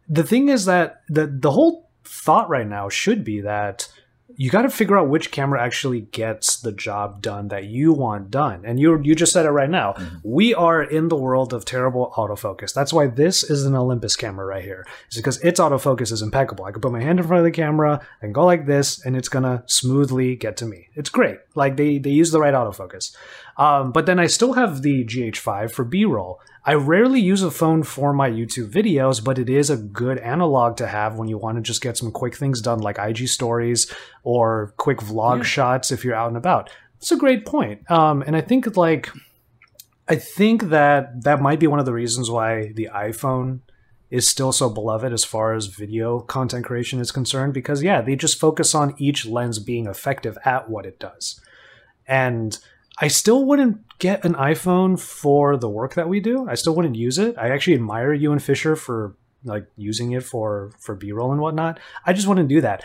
the thing is that the the whole thought right now should be that you got to figure out which camera actually gets the job done that you want done. And you you just said it right now. We are in the world of terrible autofocus. That's why this is an Olympus camera right here. It's because its autofocus is impeccable. I can put my hand in front of the camera and go like this, and it's gonna smoothly get to me. It's great. Like they they use the right autofocus. Um, but then I still have the GH5 for B-roll. I rarely use a phone for my YouTube videos, but it is a good analog to have when you want to just get some quick things done, like IG stories or quick vlog Yeah. shots if you're out and about. It's a great point. Um, and I think like I think that that might be one of the reasons why the iPhone is still so beloved as far as video content creation is concerned because yeah, they just focus on each lens being effective at what it does. And I still wouldn't get an iPhone for the work that we do. I still wouldn't use it. I actually admire you and Fisher for like using it for for B-roll and whatnot. I just wouldn't do that.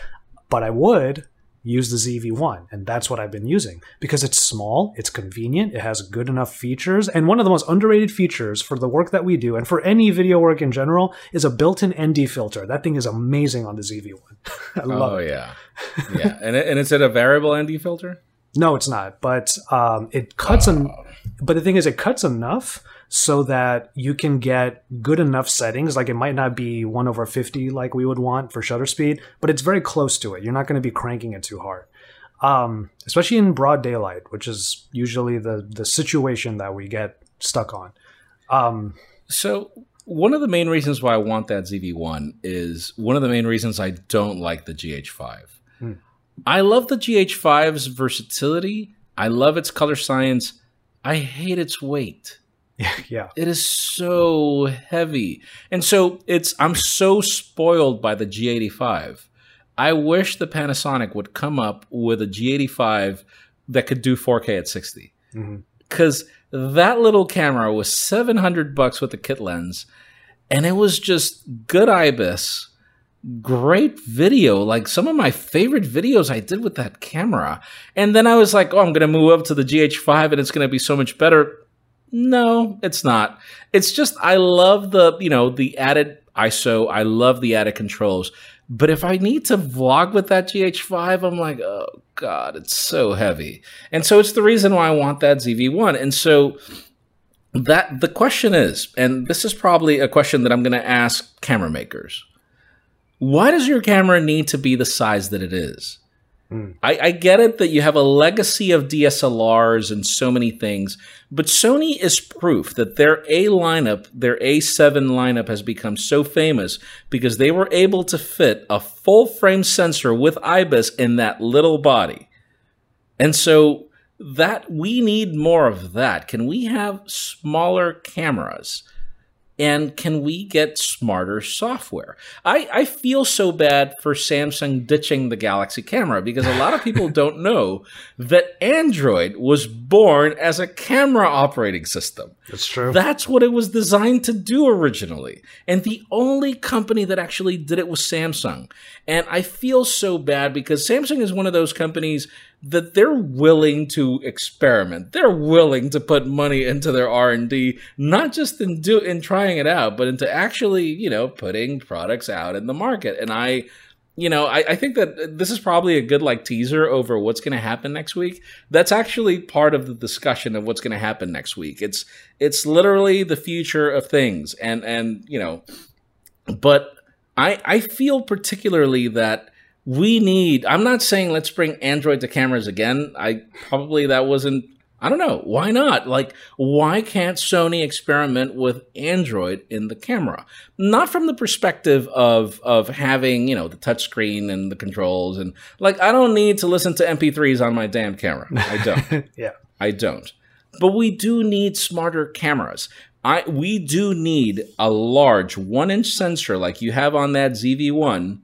But I would use the ZV1 and that's what I've been using because it's small, it's convenient, it has good enough features and one of the most underrated features for the work that we do and for any video work in general is a built-in ND filter. That thing is amazing on the ZV1. (laughs) I love Oh it. yeah, (laughs) yeah, and it, and it's at a variable ND filter. No, it's not. But um, it cuts en- But the thing is, it cuts enough so that you can get good enough settings. Like it might not be one over fifty like we would want for shutter speed, but it's very close to it. You're not going to be cranking it too hard, um, especially in broad daylight, which is usually the the situation that we get stuck on. Um, So one of the main reasons why I want that ZV1 is one of the main reasons I don't like the GH5. Hmm. I love the GH5's versatility. I love its color science. I hate its weight. yeah, It is so heavy. And so it's I'm so spoiled by the G85. I wish the Panasonic would come up with a G85 that could do 4K at 60 Mhm. because that little camera was 700 bucks with the kit lens and it was just good ibis great video like some of my favorite videos i did with that camera. And then i was like oh i'm gonna move up to the gh5 and it's gonna be so much better. No it's not. It's just i love the you know the added iso i love the added controls. But if i need to vlog with that gh5 i'm like oh god it's so heavy. And so it's the reason why i want that zv1 and so that the question is and this is probably a question that i'm going to ask camera makers why does your camera need to be the size that it is hmm. I, I get it that you have a legacy of DSLRs and so many things, but Sony is proof that their A lineup, their A7 lineup, has become so famous because they were able to fit a full frame sensor with IBIS in that little body. And so that we need more of that. Can we have smaller cameras? And can we get smarter software? I, I feel so bad for Samsung ditching the Galaxy camera because a lot of people (laughs) don't know that Android was born as a camera operating system. That's true. That's what it was designed to do originally. And the only company that actually did it was Samsung. And I feel so bad because Samsung is one of those companies that they're willing to experiment. They're willing to put money into their R&D, not just in do in trying it out, but into actually, you know, putting products out in the market. And I you know, I, I think that this is probably a good like teaser over what's going to happen next week. That's actually part of the discussion of what's going to happen next week. It's it's literally the future of things, and and you know, but I I feel particularly that we need. I'm not saying let's bring Android to cameras again. I probably that wasn't. I don't know. Why not? Like, why can't Sony experiment with Android in the camera? Not from the perspective of of having, you know, the touchscreen and the controls and like I don't need to listen to MP3s on my damn camera. I don't. (laughs) yeah, I don't. But we do need smarter cameras. I we do need a large one inch sensor like you have on that ZV1,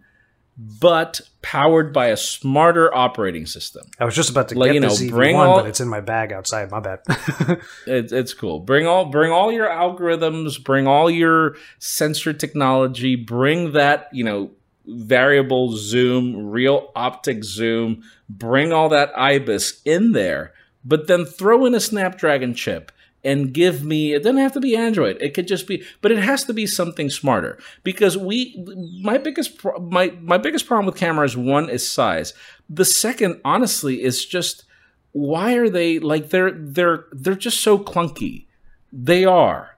but powered by a smarter operating system. I was just about to Like, get you the know, ZV1, bring all- but it's in my bag outside. My bad. (laughs) It, it's cool. Bring all bring all your algorithms, bring all your sensor technology, bring that, you know, variable zoom, real optic zoom, bring all that IBIS in there, but then throw in a Snapdragon chip and give me it doesn't have to be android. It could just be but it has to be something smarter. Because we my biggest pro- my my biggest problem with cameras one is size. The second honestly is just why are they like they're they're they're just so clunky. They are.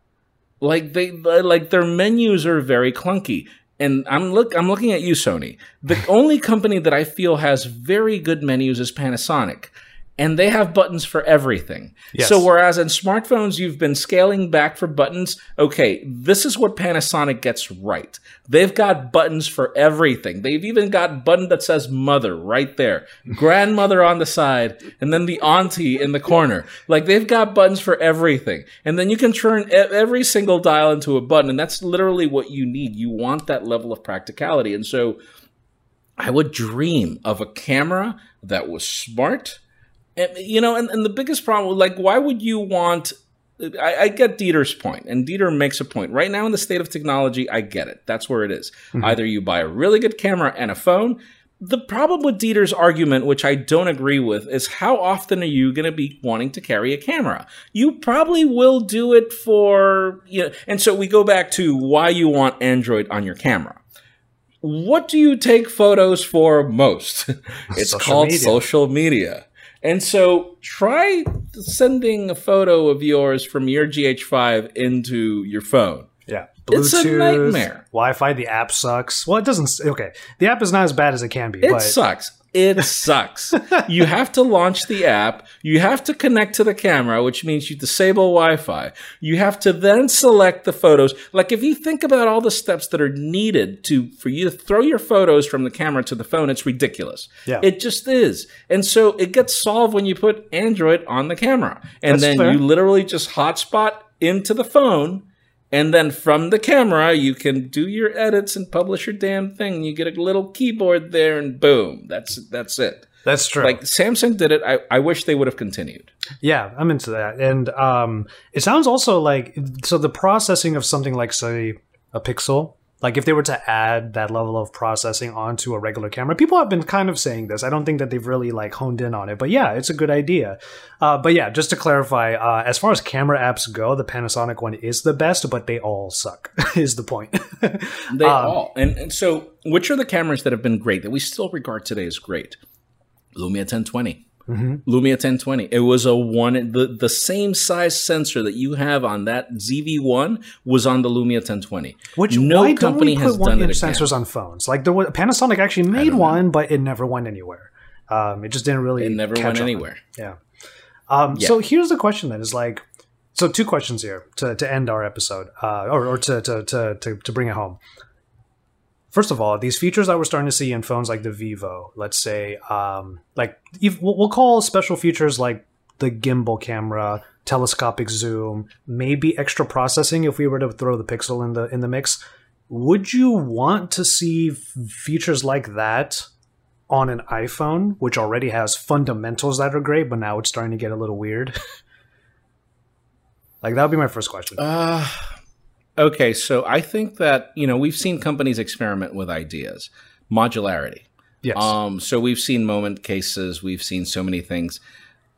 Like they like their menus are very clunky. And I'm look I'm looking at you Sony. The (laughs) only company that I feel has very good menus is Panasonic and they have buttons for everything. Yes. So whereas in smartphones you've been scaling back for buttons, okay, this is what Panasonic gets right. They've got buttons for everything. They've even got button that says mother right there, (laughs) grandmother on the side, and then the auntie in the corner. Like they've got buttons for everything. And then you can turn every single dial into a button and that's literally what you need. You want that level of practicality. And so I would dream of a camera that was smart and, you know, and, and the biggest problem, like, why would you want? I, I get Dieter's point, and Dieter makes a point. Right now, in the state of technology, I get it. That's where it is. Mm-hmm. Either you buy a really good camera and a phone. The problem with Dieter's argument, which I don't agree with, is how often are you going to be wanting to carry a camera? You probably will do it for, you know, and so we go back to why you want Android on your camera what do you take photos for most? (laughs) it's Social called media. social media. And so try sending a photo of yours from your GH5 into your phone. Yeah. It's a nightmare. Wi-Fi. The app sucks. Well, it doesn't. Okay, the app is not as bad as it can be. It sucks. It sucks. you have to launch the app. You have to connect to the camera, which means you disable Wi Fi. You have to then select the photos. Like if you think about all the steps that are needed to for you to throw your photos from the camera to the phone, it's ridiculous. Yeah. It just is. And so it gets solved when you put Android on the camera. And That's then fair. you literally just hotspot into the phone. And then from the camera, you can do your edits and publish your damn thing. You get a little keyboard there, and boom, that's that's it. that's true. Like Samsung did it. I, I wish they would have continued. Yeah, I'm into that. And um, it sounds also like so the processing of something like say a pixel, like if they were to add that level of processing onto a regular camera, people have been kind of saying this. I don't think that they've really like honed in on it, but yeah, it's a good idea. Uh, but yeah, just to clarify, uh, as far as camera apps go, the Panasonic one is the best, but they all suck. (laughs) is the point? (laughs) They Um, all. And, and so, which are the cameras that have been great that we still regard today as great? Lumia 1020. Mm-hmm. Lumia 1020. It was a one, the, the same size sensor that you have on that ZV1 was on the Lumia 1020. Which no why don't company has put one done it again. sensors on phones? Like there was, Panasonic actually made one, but it never went anywhere. Um, it just didn't really. It never went anywhere. Yeah. Um, So here's the question then: is like, so two questions here to, to end our episode, uh, or, or to, to, to, to, to bring it home. First of all, these features that we're starting to see in phones like the Vivo, let's say, um, like ev- we'll call special features like the gimbal camera, telescopic zoom, maybe extra processing if we were to throw the Pixel in the in the mix. Would you want to see features like that on an iPhone, which already has fundamentals that are great, but now it's starting to get a little weird? (laughs) like that would be my first question. Uh, okay, so I think that you know we've seen companies experiment with ideas, modularity. yes. Um, so we've seen moment cases, we've seen so many things.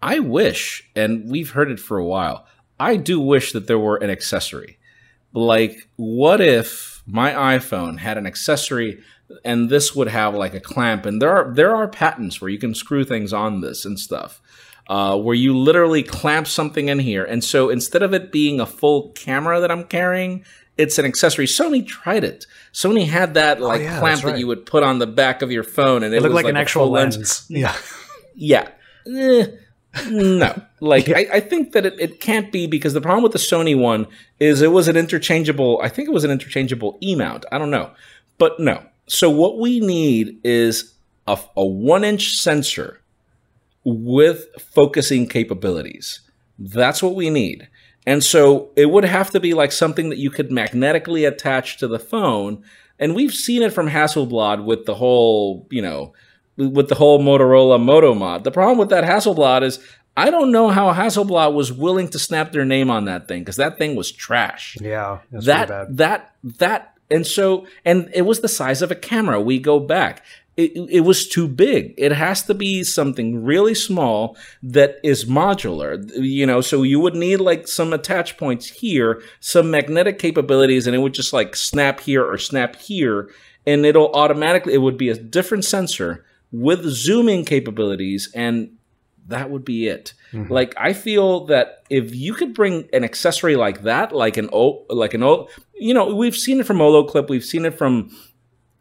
I wish, and we've heard it for a while. I do wish that there were an accessory. Like, what if my iPhone had an accessory, and this would have like a clamp? And there are there are patents where you can screw things on this and stuff uh, where you literally clamp something in here. And so instead of it being a full camera that I'm carrying, it's an accessory. Sony tried it. Sony had that like Oh, yeah, clamp that's that you would put on the back of your phone, and it, it looked was like, an actual full lens. (laughs) Yeah. Yeah. Eh, no. Like I, I think that it, it can't be because the problem with the Sony one is it was an interchangeable. I think it was an interchangeable E mount. I don't know, but no. So what we need is a, a one inch sensor with focusing capabilities. That's what we need. And so it would have to be like something that you could magnetically attach to the phone. And we've seen it from Hasselblad with the whole, you know, with the whole Motorola Moto Mod. The problem with that Hasselblad is I don't know how Hasselblad was willing to snap their name on that thing because that thing was trash Yeah. That that that and so and it was the size of a camera we go back it, it was too big. It has to be something really small that is modular, you know, so you would need like some attach points here, some magnetic capabilities, and it would just like snap here or snap here, and it'll automatically, it would be a different sensor with zooming capabilities, and that would be it. Mm-hmm. Like I feel that if you could bring an accessory like that, like an O, like an O, you know, we've seen it from olloclip, we've seen it from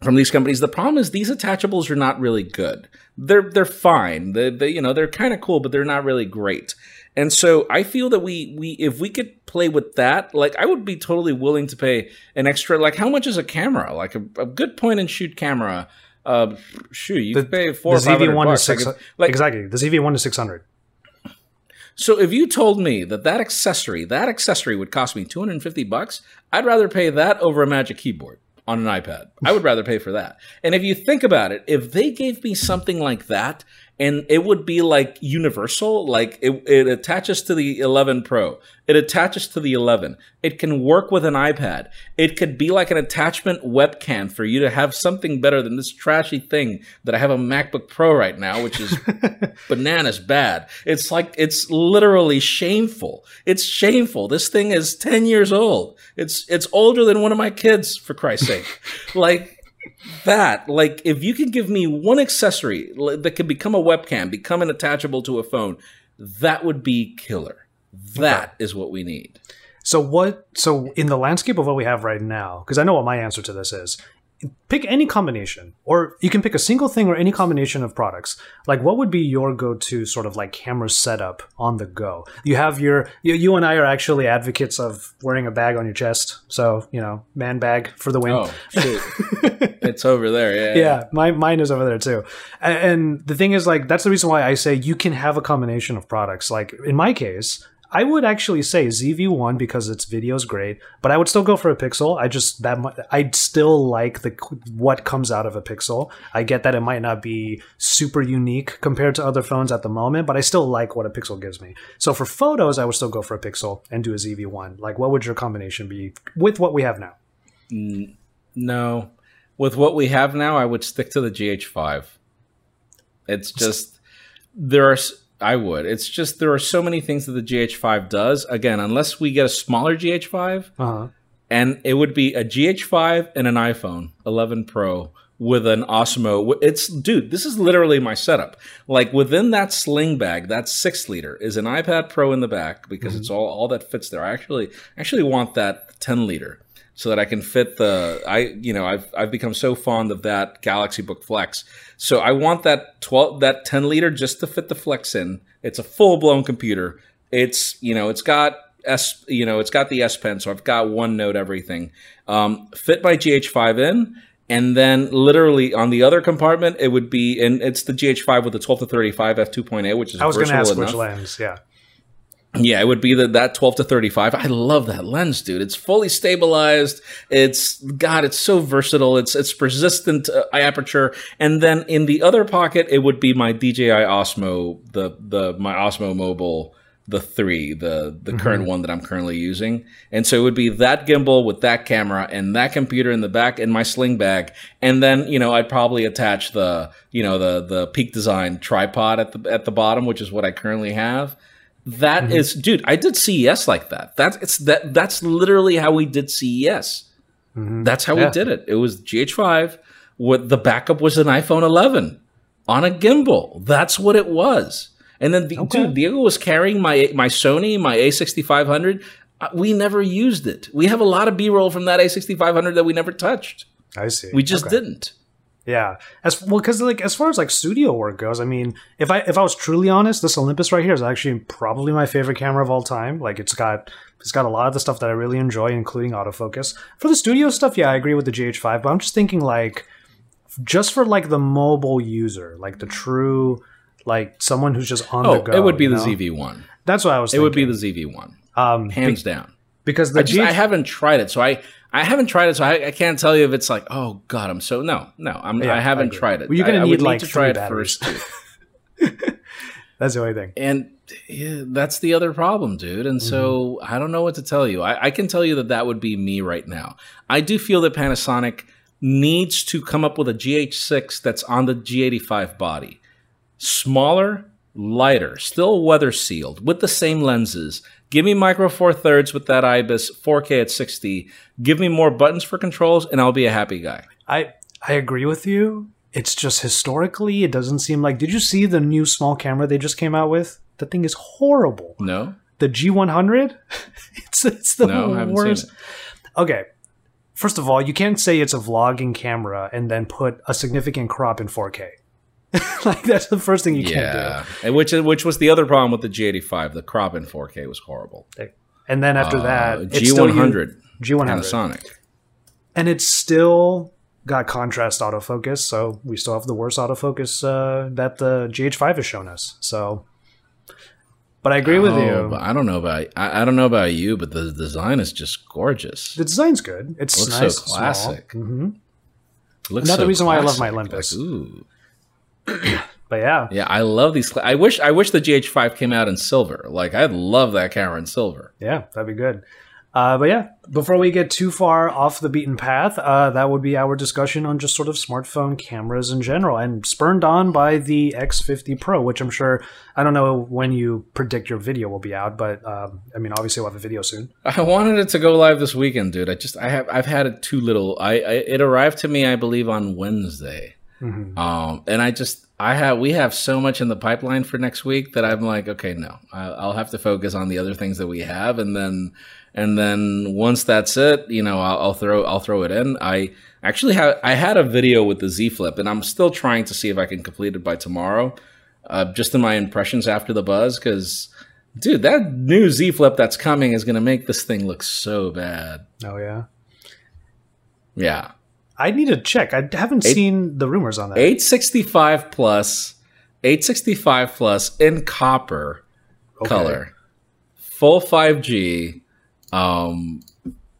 from these companies. The problem is these attachables are not really good. They're they're fine. They, they you know they're kind of cool, but they're not really great. And so I feel that we we if we could play with that, like I would be totally willing to pay an extra. Like how much is a camera? Like a, a good point and shoot camera. Uh, shoot, you the, pay four. The ZV one is six. Like, like, exactly, the ZV one is six hundred. So if you told me that that accessory, that accessory would cost me 250 bucks, I'd rather pay that over a Magic Keyboard on an iPad. I would rather pay for that. And if you think about it, if they gave me something like that and it would be like universal like it, it attaches to the 11 pro. It attaches to the 11 it can work with an ipad. It could be like an attachment webcam for you to have something better than this trashy thing that i have a macbook pro right now which is (laughs) bananas bad. It's like it's literally shameful. It's shameful. This thing is 10 years old. It's it's older than one of my kids for christ's sake. (laughs) Like that like if you could give me one accessory that could become a webcam become an attachable to a phone that would be killer. That okay. is what we need. So what so in the landscape of what we have right now because i know what my answer to this is pick any combination or you can pick a single thing or any combination of products. Like what would be your go-to sort of like camera setup on the go? You have your you, you and i are actually advocates of wearing a bag on your chest. So you know man bag for the win. Oh (laughs) it's over there yeah yeah. My, mine is over there too. And the thing is like that's the reason why i say you can have a combination of products. Like in my case I would actually say ZV1 because its video is great, but I would still go for a Pixel. I just that I still like the what comes out of a Pixel. I get that it might not be super unique compared to other phones at the moment, but I still like what a Pixel gives me. So for photos, I would still go for a Pixel and do a ZV1. Like, what would your combination be with what we have now? No, with what we have now, I would stick to the GH5. It's just there are I would. It's just there are so many things that the GH5 does. Again, unless we get a smaller GH5, uh-huh. and it would be a GH5 and an iPhone 11 Pro with an Osmo. It's dude, this is literally my setup. Like within that sling bag, that six liter is an iPad Pro in the back because mm-hmm. it's all all that fits there. I actually actually want that 10 liter so that I can fit the I you know I've I've become so fond of that Galaxy Book Flex. So I want that 12 that 10 liter just to fit the Flex in. It's a full-blown computer. It's you know, it's got S you know, it's got the S Pen, so I've got OneNote everything. Um, fit my GH5 in and then literally on the other compartment it would be and it's the GH5 with the 12 to 35 f2.8 which is I was going to ask enough. which lens, yeah. Yeah, it would be the, that 12 to 35. I love that lens, dude. It's fully stabilized. It's God, it's so versatile. It's it's persistent uh, aperture. And then in the other pocket, it would be my DJI Osmo, the the my Osmo Mobile, the three, the the mm-hmm. current one that I'm currently using. And so it would be that gimbal with that camera and that computer in the back in my sling bag. And then you know I'd probably attach the you know the the Peak Design tripod at the at the bottom, which is what I currently have that mm-hmm. is, dude. I did CES like that. That's it's that. That's literally how we did CES. Mm-hmm. That's how yeah. we did it. It was GH5. What the backup was an iPhone 11 on a gimbal. That's what it was. And then, the, okay. dude, Diego was carrying my my Sony, my A6500. Uh, we never used it. We have a lot of B roll from that A6500 that we never touched. I see. We just okay. didn't. Yeah, as well because like as far as like studio work goes, I mean, if I if I was truly honest, this Olympus right here is actually probably my favorite camera of all time. Like it's got it's got a lot of the stuff that I really enjoy, including autofocus. For the studio stuff, yeah, I agree with the GH5, but I'm just thinking like just for like the mobile user, like the true like someone who's just on oh, the go. It would be the know? ZV1. That's what I was. It thinking. would be the ZV1, um, hands be- down. Because the I, just, I haven't tried it, so I I haven't tried it, so I, I, can't tell you if it's like, oh god, I'm so no, no, I'm, yeah, I haven't I tried it. Well, you're gonna I, need like to try it first. (laughs) that's the only thing. And yeah, that's the other problem, dude. And mm-hmm. so I don't know what to tell you. I, I can tell you that that would be me right now. I do feel that Panasonic needs to come up with a GH6 that's on the G85 body. Smaller, lighter, still weather sealed with the same lenses. Give me micro four thirds with that IBIS, 4K at 60. Give me more buttons for controls, and I'll be a happy guy. I I agree with you. It's just historically, it doesn't seem like. Did you see the new small camera they just came out with? The thing is horrible. No, The G100. (laughs) it's it's the No, I haven't seen worst. Okay. First of all, you can't say it's a vlogging camera and then put a significant crop in 4K. (laughs) like that's the first thing you can't yeah, and which which was the other problem with the G85. The crop in 4K was horrible. And then after that, Uh, still G100 u- G100, Panasonic. and it's still got contrast autofocus. So we still have the worst autofocus uh, that the GH5 has shown us. So, but I agree with Oh, you. but I don't know about I, I don't know about you, but the design is just gorgeous. The design's good. It's Looks so nice, classic. hmm Looks Another so reason why I love my. Olympus. Like, ooh. (clears throat) But yeah, Yeah, I love these. I wish I wish the GH5 came out in silver. Like I'd love that camera in silver. Yeah, that'd be good. Uh, but yeah, before we get too far off the beaten path, uh, that would be our discussion on just sort of smartphone cameras in general, and spurned on by the X50 Pro, which I'm sure I don't know when you predict your video will be out, but um, I mean, obviously we'll have a video soon. (laughs) I wanted it to go live this weekend, dude. I just I have I've had it too little. I, I it arrived to me, I believe, on Wednesday. Mhm. Um, and I just I have we have so much in the pipeline for next week that I'm like, okay, no, I, I'll have to focus on the other things that we have, and then and then once that's it, you know, I'll, I'll throw I'll throw it in. I actually have I had a video with the Z Flip, and I'm still trying to see if I can complete it by tomorrow. Uh, just in my impressions after the buzz, because dude, that new Z Flip that's coming is going to make this thing look so bad. Oh yeah, Yeah. I need to check. I haven't Eight- seen the rumors on that. 865 plus, 865 plus in copper Okay. color, full 5G. Um,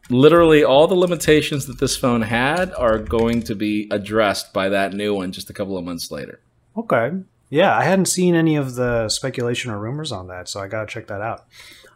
literally all the limitations that this phone had are going to be addressed by that new one just a couple of months later. Okay. Yeah, I hadn't seen any of the speculation or rumors on that, so I gotta check that out.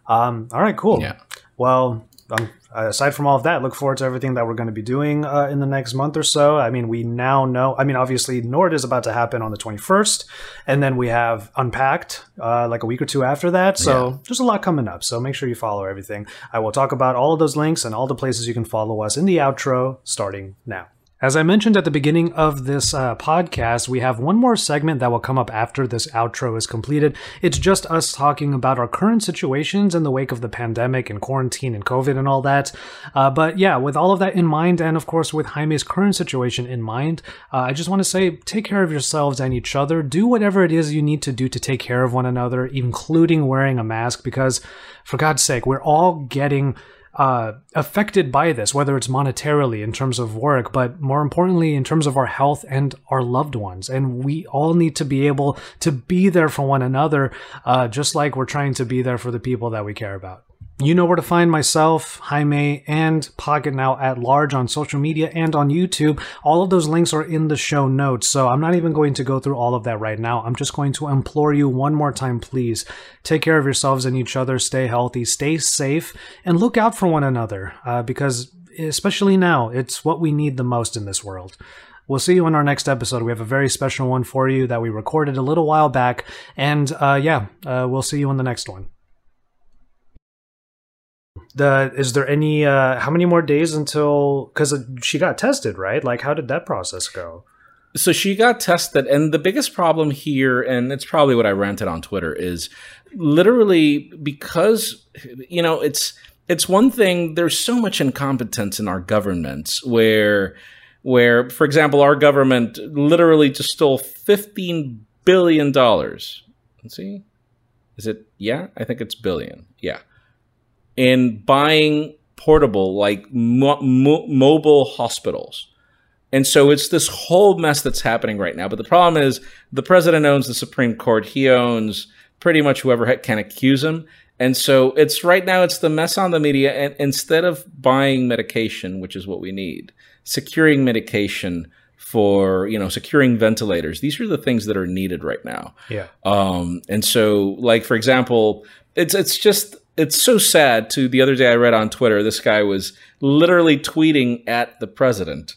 Um, all right, cool. Yeah. Well, um, aside from all of that, look forward to everything that we're going to be doing uh, in the next month or so. I mean, we now know. I mean, obviously, Nord is about to happen on the 21st, and then we have Unpacked uh, like a week or two after that. So there's a lot coming up. So make sure you follow everything. I will talk about all of those links and all the places you can follow us in the outro starting now. As I mentioned at the beginning of this uh, podcast, we have one more segment that will come up after this outro is completed. It's just us talking about our current situations in the wake of the pandemic and quarantine and COVID and all that. Uh, but yeah, with all of that in mind, and of course with Jaime's current situation in mind, uh, I just want to say take care of yourselves and each other. Do whatever it is you need to do to take care of one another, including wearing a mask, because for God's sake, we're all getting uh, affected by this, whether it's monetarily in terms of work, but more importantly, in terms of our health and our loved ones. And we all need to be able to be there for one another, uh, just like we're trying to be there for the people that we care about. You know where to find myself, Jaime, and Pocketnow at large on social media and on YouTube. All of those links are in the show notes, so I'm not even going to go through all of that right now. I'm just going to implore you one more time, please. Take care of yourselves and each other, stay healthy, stay safe, and look out for one another, uh, because especially now, it's what we need the most in this world. We'll see you in our next episode. We have a very special one for you that we recorded a little while back, and uh, yeah, uh, we'll see you in the next one. The is there any uh how many more days until because she got tested right like how did that process go So she got tested, and the biggest problem here, and it's probably what I ranted on Twitter, is literally because you know it's it's one thing. There's so much incompetence in our governments where where, for example, our government literally just stole fifteen billion dollars. See, is it? Yeah, I think it's billion. Yeah, in buying portable like mo- mo- mobile hospitals. And so it's this whole mess that's happening right now. But the problem is the president owns the Supreme Court. He owns pretty much whoever can accuse him. And so it's right now, it's the mess on the media. And instead of buying medication, which is what we need, securing medication for, you know, securing ventilators, these are the things that are needed right now. yeah Um, and so, like for example, it's it's just it's so sad. To the other day, I read on Twitter, this guy was literally tweeting at the president,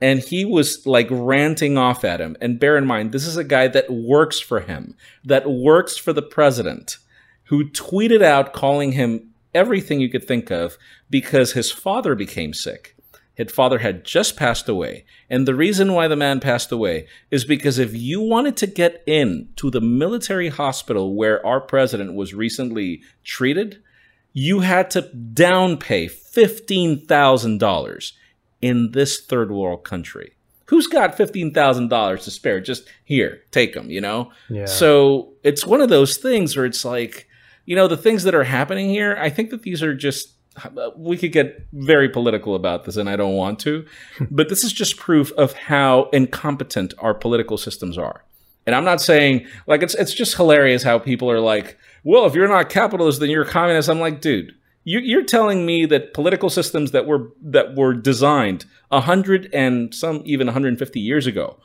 and he was like ranting off at him. And bear in mind, this is a guy that works for him, that works for the president, who tweeted out calling him everything you could think of because his father became sick. His father had just passed away. And the reason why the man passed away is because if you wanted to get in to the military hospital where our president was recently treated, you had to down pay $15,000 in this third world country. Who's got $15,000 to spare? Just here, take them, you know? Yeah. So it's one of those things where it's like, you know, the things that are happening here, I think that these are just, Uh, we could get very political about this, and I don't want to, (laughs) but this is just proof of how incompetent our political systems are. And I'm not saying, like, it's, it's just hilarious how people are like, well, if you're not capitalist, then you're a communist. I'm like, dude, you, are telling me that political systems that were that were designed a hundred and some even 150 years ago,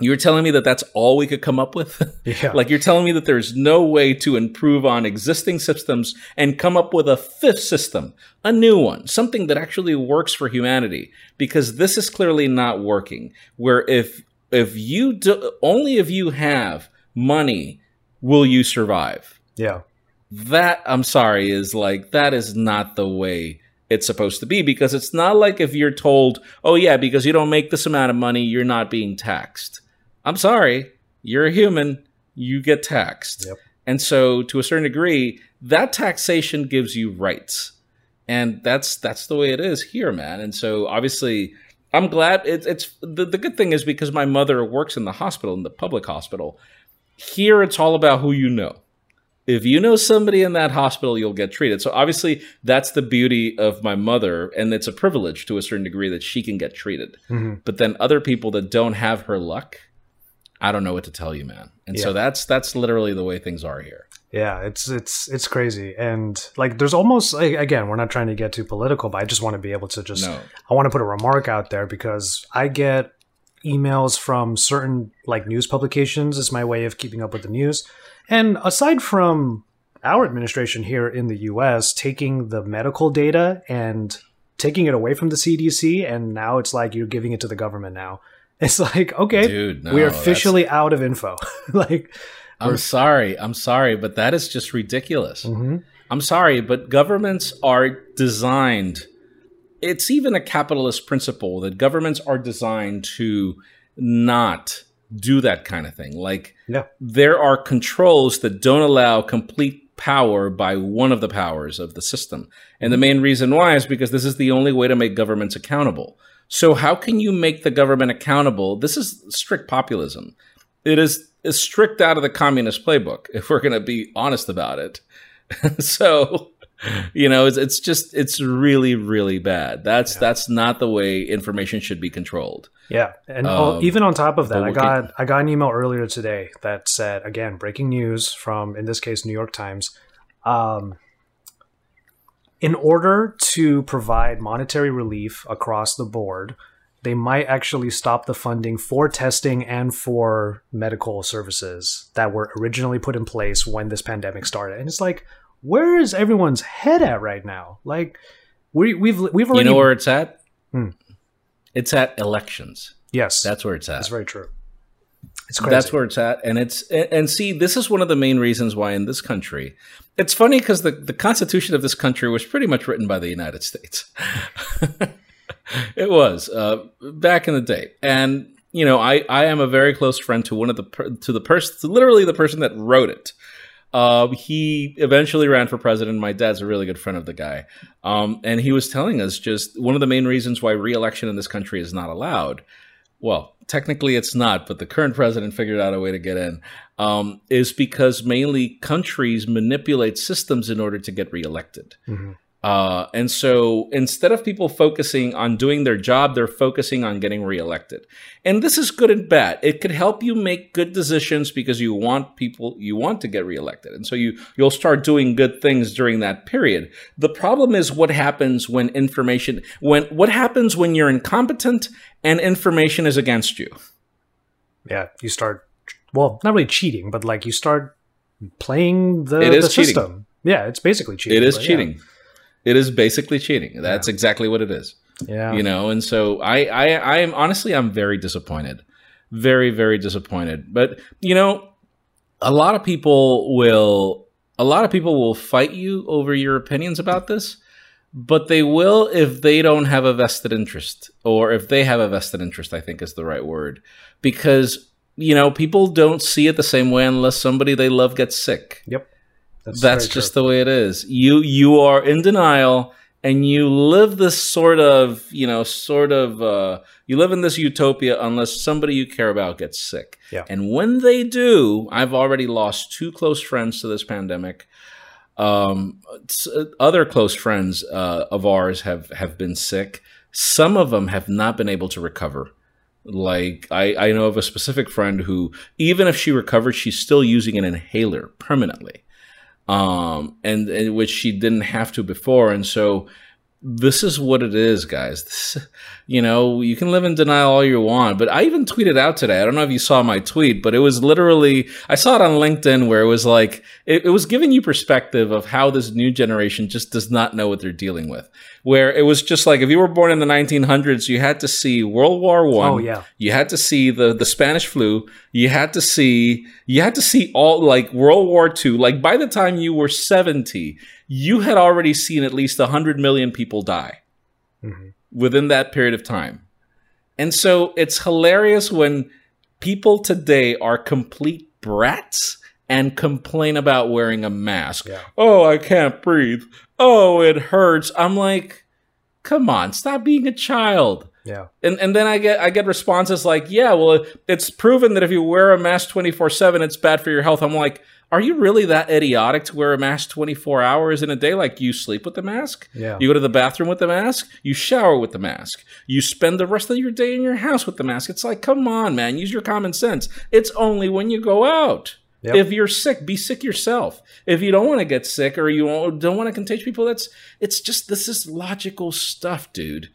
you're telling me that that's all we could come up with? (laughs) Yeah. like you're telling me that there's no way to improve on existing systems and come up with a fifth system, a new one, something that actually works for humanity, because this is clearly not working. Where if if you do, only if you have money will you survive. Yeah that I'm sorry is like that is not the way it's supposed to be because it's not like if you're told, "Oh yeah, because you don't make this amount of money, you're not being taxed." I'm sorry, you're a human, you get taxed. Yep. And so to a certain degree, that taxation gives you rights. And that's that's the way it is here, man. And so obviously I'm glad it, it's the, the good thing is because my mother works in the hospital, in the public hospital. Here it's all about who you know if you know somebody in that hospital, you'll get treated. So obviously, that's the beauty of my mother, and it's a privilege to a certain degree that she can get treated. Mm-hmm. But then other people that don't have her luck, I don't know what to tell you, man. And Yeah. so that's that's literally the way things are here. Yeah, it's it's it's crazy, and like there's almost like again, we're not trying to get too political, but I just want to be able to just No, I want to put a remark out there because I get emails from certain like news publications. It's my way of keeping up with the news, and aside from our administration here in the U.S. taking the medical data and taking it away from the CDC, and now it's like you're giving it to the government now. It's like okay, dude, no, we're that's- officially out of info. (laughs) like, I'm sorry, I'm sorry, but that is just ridiculous. mhm. I'm sorry, but governments are designed. It's even a capitalist principle that governments are designed to not do that kind of thing. Like, Yeah. there are controls that don't allow complete power by one of the powers of the system. And the main reason why is because this is the only way to make governments accountable. So, how can you make the government accountable? This is strict populism. It is, is strict out of the communist playbook, if we're going to be honest about it. (laughs) so you know it's, it's just it's really really bad that's Yeah. that's not the way information should be controlled Yeah, and oh, Um, even on top of that, I got I got an email earlier today that said again breaking news from in this case New York Times. Um, in order to provide monetary relief across the board, they might actually stop the funding for testing and for medical services that were originally put in place when this pandemic started. And it's like, where is everyone's head at right now? Like, we, have we've we've already. you know where it's at Hmm. it's at elections yes, that's where it's at that's very true. It's crazy. That's where it's at, and it's and see, this is one of the main reasons why in this country, it's funny because the the Constitution of this country was pretty much written by the United States. (laughs) it was uh, back in the day, and you know, I I am a very close friend to one of the to the person, literally the person that wrote it. Uh, he eventually ran for president. My dad's a really good friend of the guy. Um, and he was telling us just one of the main reasons why reelection in this country is not allowed. Well, technically it's not, but the current president figured out a way to get in. Um, is because mainly countries manipulate systems in order to get reelected. Mhm. Uh, and so instead of people focusing on doing their job, they're focusing on getting reelected. And this is good and bad. It could help you make good decisions because you want people, you want to get reelected. And so you, you'll start doing good things during that period. The problem is what happens when information, when, what happens when you're incompetent and information is against you. yeah, you start well, not really cheating, but like you start playing the, It is the cheating. system. Yeah, it's basically cheating. It is cheating. yeah. It is basically cheating. That's exactly what it is. Yeah. You know, and so I, I, I am honestly, I'm very disappointed, very, very disappointed. But you know, a lot of people will, a lot of people will fight you over your opinions about this, but they will if they don't have a vested interest, or if they have a vested interest. I think is the right word, because you know, people don't see it the same way unless somebody they love gets sick. Yep. That's, very just true. the way it is. You you are in denial and you live this sort of, you know, sort of uh you live in this utopia unless somebody you care about gets sick. Yeah. And when they do, I've already lost two close friends to this pandemic. Um, other close friends uh, of ours have have been sick. Some of them have not been able to recover. Like I, I know of a specific friend who, even if she recovered, she's still using an inhaler permanently, um, and, and which she didn't have to before. And so, this is what it is, guys. This, you know, you can live in denial all you want, but I even tweeted out today. I don't know if you saw my tweet, but it was literally, I saw it on LinkedIn where it was like, it, it was giving you perspective of how this new generation just does not know what they're dealing with. Where it was just like, if you were born in the 1900s, you had to see World War One. Oh, yeah. You had to see the, the Spanish flu. You had to see, you had to see all like World War II. Like by the time you were 70, you had already seen at least 100 million people die Mhm. within that period of time. And so it's hilarious when people today are complete brats and complain about wearing a mask. Yeah. Oh, I can't breathe. Oh, it hurts. I'm like, come on, stop being a child. Yeah. And and then I get I get responses like, yeah, well, it's proven that if you wear a mask 24/7 it's bad for your health. I'm like, are you really that idiotic to wear a mask 24 hours in a day like you sleep with the mask? Yeah. You go to the bathroom with the mask, you shower with the mask. You spend the rest of your day in your house with the mask. It's like, come on, man, use your common sense. It's only when you go out. Yep. If you're sick, be sick yourself. If you don't want to get sick or you don't want to contagious people, that's it's just this is logical stuff, dude.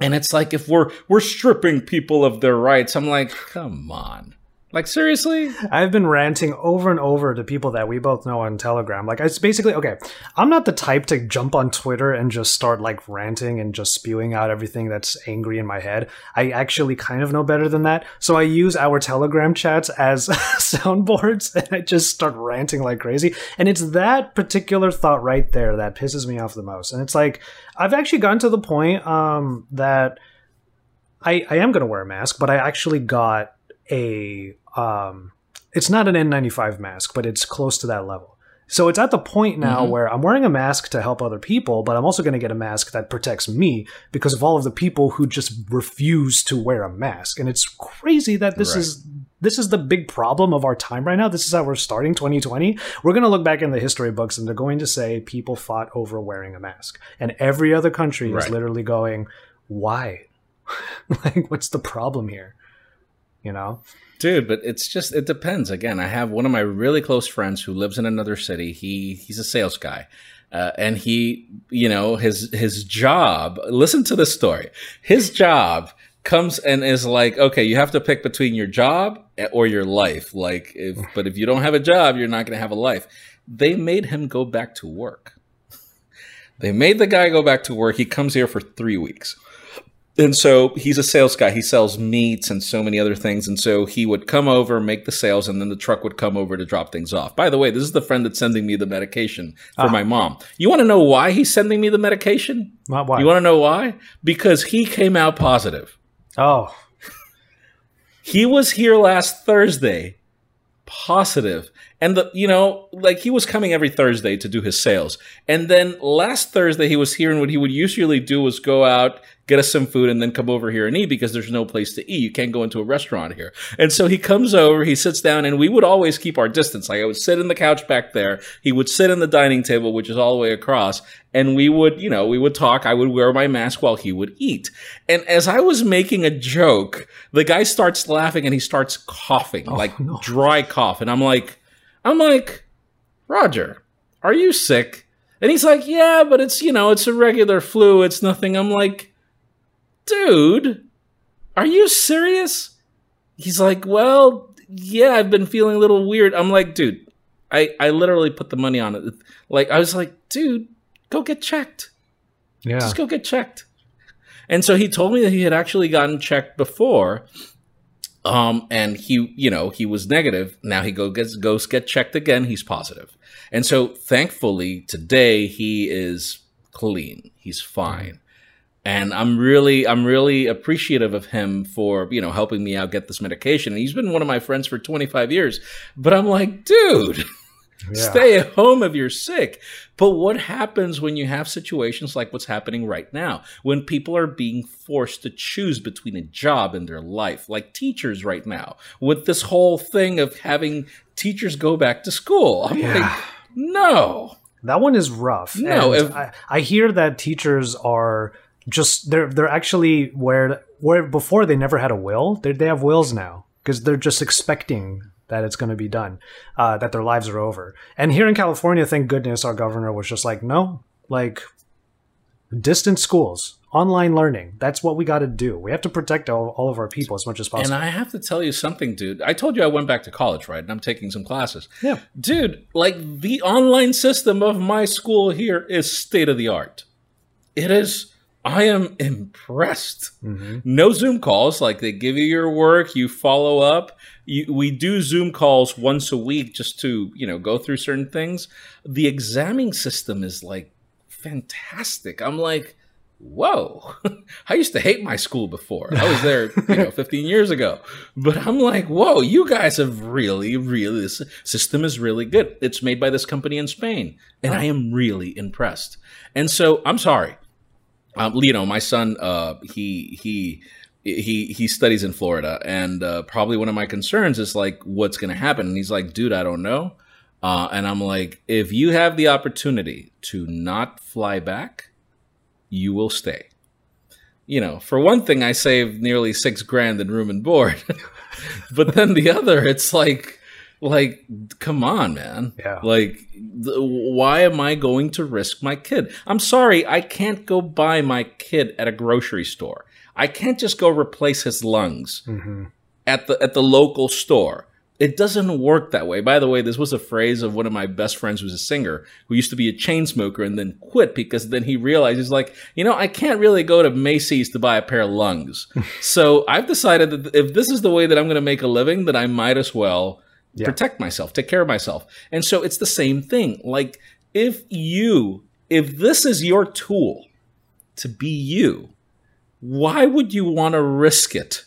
And it's like if we're we're stripping people of their rights, I'm like, come on. Like seriously? I've been ranting over and over to people that we both know on Telegram. Like, it's basically okay. I'm not the type to jump on Twitter and just start like ranting and just spewing out everything that's angry in my head. I actually kind of know better than that. So I use our Telegram chats as (laughs) soundboards and I just start ranting like crazy. And it's that particular thought right there that pisses me off the most. And it's like, I've actually gotten to the point um, that I, I am going to wear a mask, but I actually got a um it's not an N95 mask, but it's close to that level. So it's at the point now Mhm. where I'm wearing a mask to help other people, but I'm also going to get a mask that protects me because of all of the people who just refuse to wear a mask. And it's crazy that this Right. is this is the big problem of our time right now. This is how we're starting 2020. We're going to look back in the history books and they're going to say people fought over wearing a mask. And every other country is literally going, "Why? (laughs) like what's the problem here?" You know? Dude, but it's just it depends. Again, I have one of my really close friends who lives in another city. He he's a sales guy. Uh, and he, you know, his his job. Listen to this story. His job comes and is like, okay, you have to pick between your job or your life. Like, if but if you don't have a job, you're not going to have a life. They made him go back to work. They made the guy go back to work. He comes here for three weeks. And so he's a sales guy. He sells meats and so many other things. And so he would come over, make the sales, and then the truck would come over to drop things off. By the way, this is the friend that's sending me the medication for Ah. my mom. You want to know why he's sending me the medication? Not why. You want to know why? Because he came out positive. oh, He was here last Thursday, positive. And the you know, like he was coming every Thursday to do his sales. And then last Thursday he was here and what he would usually do was go out, get us some food and then come over here and eat because there's no place to eat. You can't go into a restaurant here. And so he comes over, he sits down and we would always keep our distance. Like I would sit in the couch back there, he would sit in the dining table which is all the way across and we would, you know, we would talk. I would wear my mask while he would eat. And as I was making a joke, the guy starts laughing and he starts coughing, oh, like no. dry cough. And I'm like, I'm like, Roger, are you sick? And he's like, yeah, but it's, you know, it's a regular flu. It's nothing. I'm like, dude, are you serious? He's like, well, yeah, I've been feeling a little weird. I'm like, dude, I, I literally put the money on it. Like, I was like, dude, go get checked. yeah. Just go get checked. And so he told me that he had actually gotten checked before. Um, and he, you know, he was negative. Now he go gets goes get checked again. He's positive. And so thankfully today he is clean. He's fine. And I'm really, I'm really appreciative of him for, you know, helping me out get this medication. And he's been one of my friends for 25 years. But I'm like, dude, (laughs) yeah. stay at home if you're sick. But what happens when you have situations like what's happening right now? When people are being forced to choose between a job and their life, like teachers right now, with this whole thing of having teachers go back to school. I'm yeah. like, no. That one is rough. No, if, I, I hear that teachers are just they're they're actually where where before they never had a will they they have wills now because they're just expecting that it's going to be done uh, that their lives are over and here in california thank goodness our governor was just like no like distant schools online learning that's what we got to do we have to protect all, all of our people as much as possible and i have to tell you something dude i told you i went back to college right and i'm taking some classes yeah dude like the online system of my school here is state of the art it is I am impressed. Mm-hmm. No Zoom calls. Like they give you your work, you follow up. You, we do Zoom calls once a week just to you know go through certain things. The examining system is like fantastic. I'm like, whoa! (laughs) I used to hate my school before. I was there, you know, (laughs) 15 years ago. But I'm like, whoa! You guys have really, really this system is really good. It's made by this company in Spain, and I am really impressed. And so I'm sorry um, you know, my son, uh, he he he he studies in Florida, and uh, probably one of my concerns is like, what's going to happen? And he's like, dude, I don't know. Uh, and I'm like, if you have the opportunity to not fly back, you will stay. You know, for one thing, I saved nearly six grand in room and board, (laughs) but then the other, it's like like, come on, man. Yeah. Like, th- why am I going to risk my kid? I'm sorry, I can't go buy my kid at a grocery store. I can't just go replace his lungs mm-hmm. at the at the local store. It doesn't work that way. By the way, this was a phrase of one of my best friends who's a singer who used to be a chain smoker and then quit because then he realized he's like, you know, I can't really go to Macy's to buy a pair of lungs. (laughs) so I've decided that if this is the way that I'm going to make a living, then I might as well yeah. protect myself, take care of myself. And so it's the same thing. Like if you, if this is your tool to be you, why would you want to risk it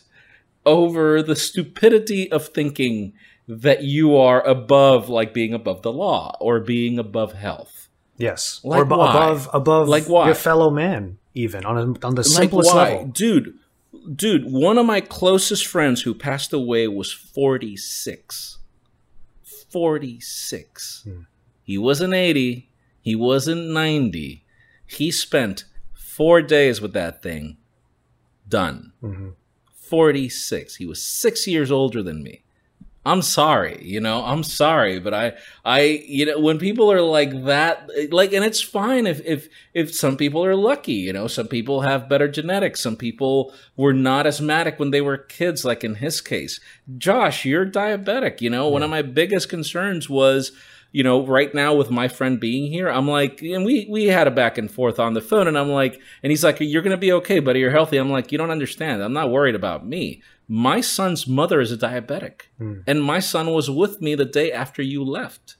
over the stupidity of thinking that you are above, like being above the law or being above health? Yes, like or ab- above above like why? your fellow man, even on a, on the simplest like level, dude. Dude, one of my closest friends who passed away was forty six 46. Hmm. He wasn't 80. He wasn't 90. He spent four days with that thing. Done. Mm-hmm. 46. He was six years older than me. I'm sorry, you know, I'm sorry, but I, I, you know, when people are like that, like, and it's fine if, if, if some people are lucky, you know, some people have better genetics. Some people were not asthmatic when they were kids, like in his case. Josh, you're diabetic, you know, yeah. one of my biggest concerns was, you know, right now with my friend being here, I'm like, and we we had a back and forth on the phone, and I'm like, and he's like, you're gonna be okay, buddy, you're healthy. I'm like, you don't understand. I'm not worried about me. My son's mother is a diabetic, mm. and my son was with me the day after you left,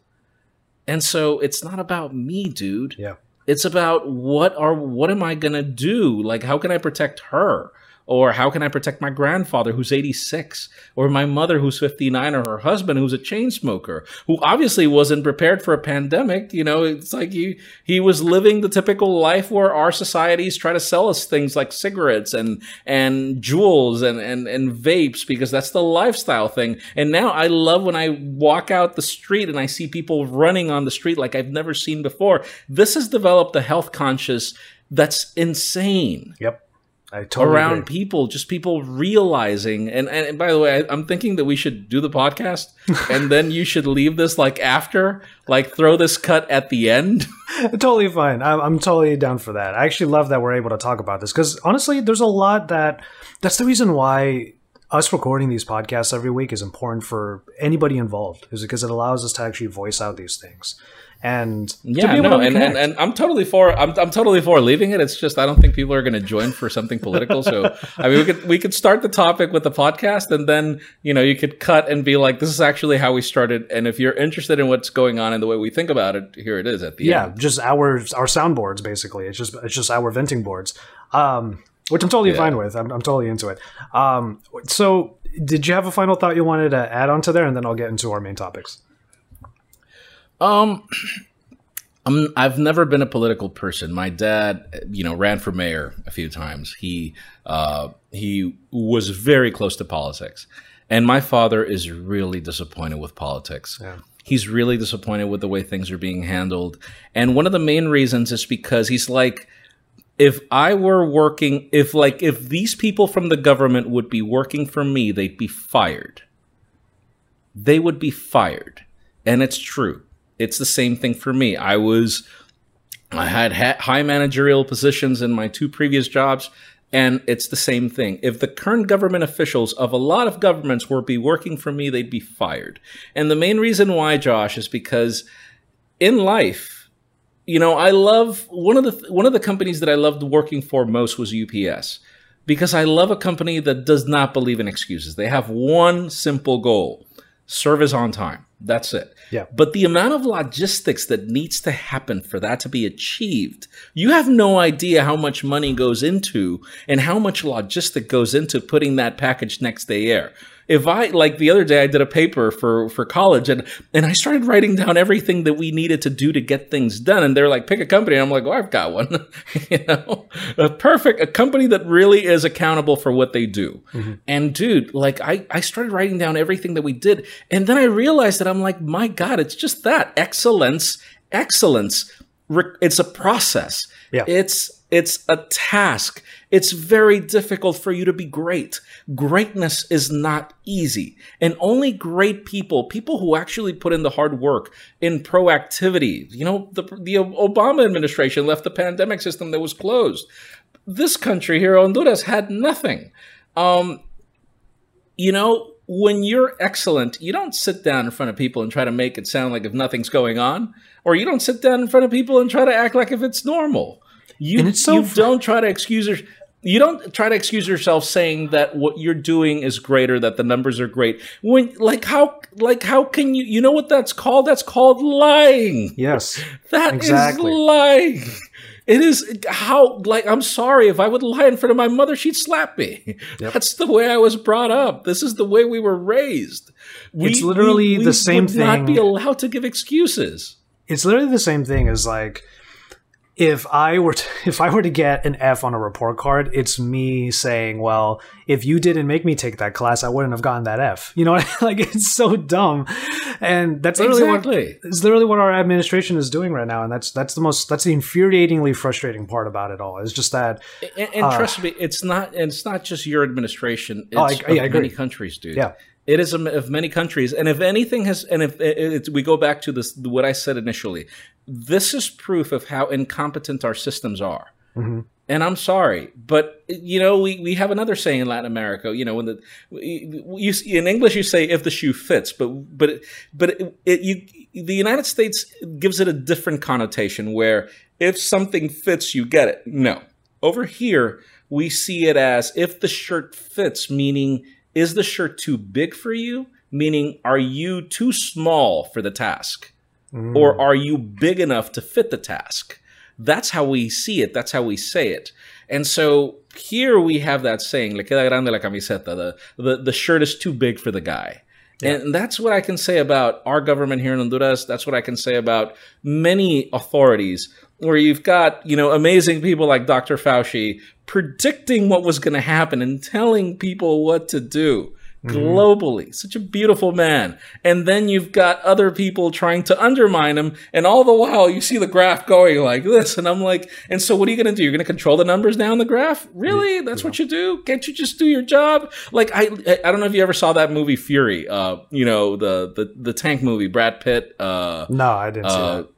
and so it's not about me, dude. Yeah, it's about what are what am I gonna do? Like, how can I protect her? Or how can I protect my grandfather who's 86? Or my mother who's 59 or her husband who's a chain smoker who obviously wasn't prepared for a pandemic. You know, it's like he, he was living the typical life where our societies try to sell us things like cigarettes and, and Juuls and, and, and vapes because that's the lifestyle thing. And now I love when I walk out the street and I see people running on the street like I've never seen before. This has developed a health conscious that's insane. Yep. Totally around agree. people, just people realizing. And, and, and by the way, I, am thinking that we should do the podcast, (laughs) and then you should leave this like after, like throw this cut at the end. (laughs) totally fine. I'm, I'm totally down for that. I actually love that we're able to talk about this because honestly, there's a lot that. That's the reason why us recording these podcasts every week is important for anybody involved, is because it allows us to actually voice out these things. And yeah, no, and, and, and I'm totally for I'm I'm totally for leaving it. It's just I don't think people are going to join for something political. So I mean, we could we could start the topic with the podcast, and then you know you could cut and be like, this is actually how we started. And if you're interested in what's going on and the way we think about it, here it is at the yeah, end. just our our soundboards basically. It's just it's just our venting boards. Um, which I'm totally Yeah. fine with. I'm, I'm totally into it. Um, so, did you have a final thought you wanted to add onto there, and then I'll get into our main topics. Um, (clears throat) I'm, I've never been a political person. My dad, you know, ran for mayor a few times. He uh, he was very close to politics, and my father is really disappointed with politics. Yeah. He's really disappointed with the way things are being handled, and one of the main reasons is because he's like, if I were working, if like if these people from the government would be working for me, they'd be fired. They would be fired, and it's true. It's the same thing for me. I was, I had ha- high managerial positions in my two previous jobs, and it's the same thing. If the current government officials of a lot of governments were be working for me, they'd be fired. And the main reason why, Josh, is because in life, you know, I love one of the one of the companies that I loved working for most was UPS because I love a company that does not believe in excuses. They have one simple goal: service on time. That's it. Yeah. But the amount of logistics that needs to happen for that to be achieved, you have no idea how much money goes into and how much logistic goes into putting that package next day air. If I like the other day I did a paper for for college and and I started writing down everything that we needed to do to get things done and they're like pick a company and I'm like, "Oh, I've got one." (laughs) you know. A perfect a company that really is accountable for what they do. Mm-hmm. And dude, like I I started writing down everything that we did and then I realized that I'm like, "My god, it's just that excellence, excellence. It's a process. Yeah. It's it's a task. It's very difficult for you to be great. Greatness is not easy. And only great people, people who actually put in the hard work in proactivity. You know, the the Obama administration left the pandemic system that was closed. This country here, Honduras, had nothing. Um, you know, when you're excellent, you don't sit down in front of people and try to make it sound like if nothing's going on, or you don't sit down in front of people and try to act like if it's normal. You, And it's so you fr- don't try to excuse you don't try to excuse yourself saying that what you're doing is greater, that the numbers are great. When like how like how can you you know what that's called? That's called lying. Yes. That is Exactly. lying. It is how like I'm sorry if I would lie in front of my mother, she'd slap me. That's the way I was brought up. This is the way we were raised. We, It's literally the same would Not be allowed to give excuses. it's literally the same thing as like if I were to, (laughs) if I were to get an F on a report card, it's me saying, "Well, if you didn't make me take that class, I wouldn't have gotten that F." (laughs) You know, (laughs) like it's so dumb, and that's literally Exactly. what it's literally what our administration is doing right now, and that's that's the most that's the infuriatingly frustrating part about it all. It's just that And, and trust me, it's not. And it's not just your administration. It's Uh, Oh, I- I many countries, dude. Yeah. It is of many countries. And if anything has, and if it, we go back to this, what I said initially, this is proof of how incompetent our systems are. Mm-hmm. And I'm sorry, but you know we, we have another saying in Latin America. You know when the you in English you say if the shoe fits, but but but it, it, you the United States gives it a different connotation where if something fits you get it. No, over here we see it as if the shirt fits, meaning is the shirt too big for you? Meaning are you too small for the task, mm. or are you big enough to fit the task? That's how we see it. That's how we say it. And so here we have that saying, le queda grande la camiseta. The, the, the shirt is too big for the guy. And that's what I can say about our government here in Honduras. That's what I can say about many authorities where you've got, you know, amazing people like Dr. Fauci predicting what was going to happen and telling people what to do globally. Such a beautiful man. And then you've got other people trying to undermine him. And all the while you see the graph going like this. And I'm like, and so what are you going to do? You're going to control the numbers down the graph? Really? That's what you do? Can't you just do your job? Like, I, I don't know if you ever saw that movie Fury, uh, you know, the, the, the tank movie, Brad Pitt, uh, no, I didn't see uh, that.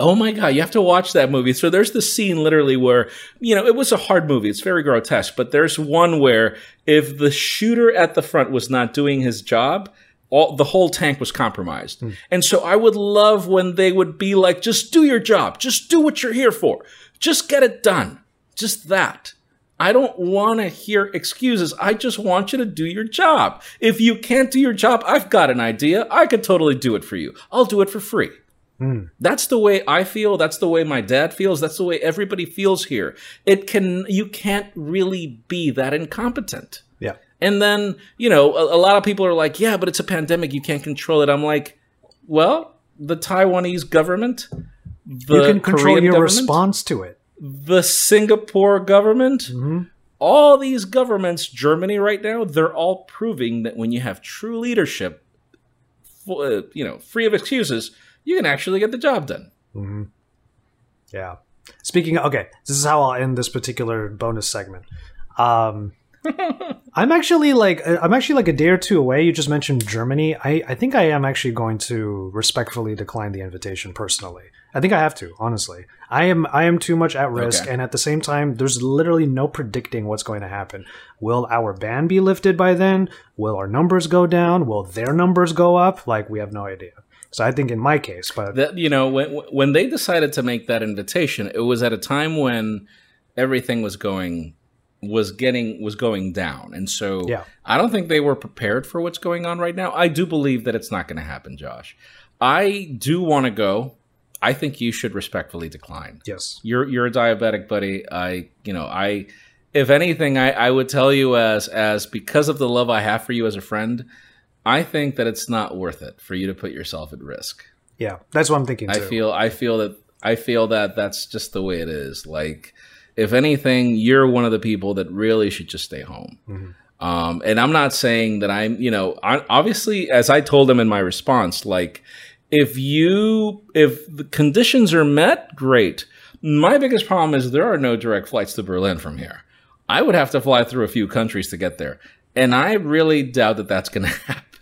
Oh my god, you have to watch that movie. So there's the scene literally where, you know, it was a hard movie. It's very grotesque, but there's one where if the shooter at the front was not doing his job, all the whole tank was compromised. Hmm. And so I would love when they would be like, just do your job, just do what you're here for, just get it done, just that. I don't want to hear excuses. I just want you to do your job. If you can't do your job, I've got an idea. I could totally do it for you. I'll do it for free. That's the way I feel. That's the way my dad feels. That's the way everybody feels here. It can, you can't really be that incompetent. Yeah. And then, you know, a, a lot of people are like, yeah, but it's a pandemic. You can't control it. I'm like, well, the Taiwanese government, the you can control Korean your response to it. the Singapore government, Mm-hmm. all these governments, Germany right now, they're all proving that when you have true leadership, uh, you know, free of excuses, you can actually get the job done. Hmm. Yeah. Speaking of, okay, this is how I'll end this particular bonus segment. Um, (laughs) I'm actually like I'm actually like a day or two away. You just mentioned Germany. I, I think I am actually going to respectfully decline the invitation personally. I think I have to, honestly. I am I am too much at risk Okay. and at the same time there's literally no predicting what's going to happen. Will our ban be lifted by then? Will our numbers go down? Will their numbers go up? Like we have no idea. So I think in my case, but that you know when when they decided to make that invitation it was at a time when everything was going was getting was going down. And so Yeah. i don't think they were prepared for what's going on right now. I do believe that it's not going to happen josh. I do want to go. I think you should respectfully decline. Yes. you're you're a diabetic buddy. I you know i if anything i i would tell you as as because of the love i have for you as a friend i think that it's not worth it for you to put yourself at risk Yeah. That's what I'm thinking I feel I feel that I feel that that's just the way it is. Like, if anything, you're one of the people that really should just stay home. Um, and I'm not saying that I'm, you know, I, obviously, as I told them in my response, like, if you if the conditions are met, great. My biggest problem is there are no direct flights to Berlin from here. I would have to fly through a few countries to get there, and I really doubt that that's going (laughs) to happen.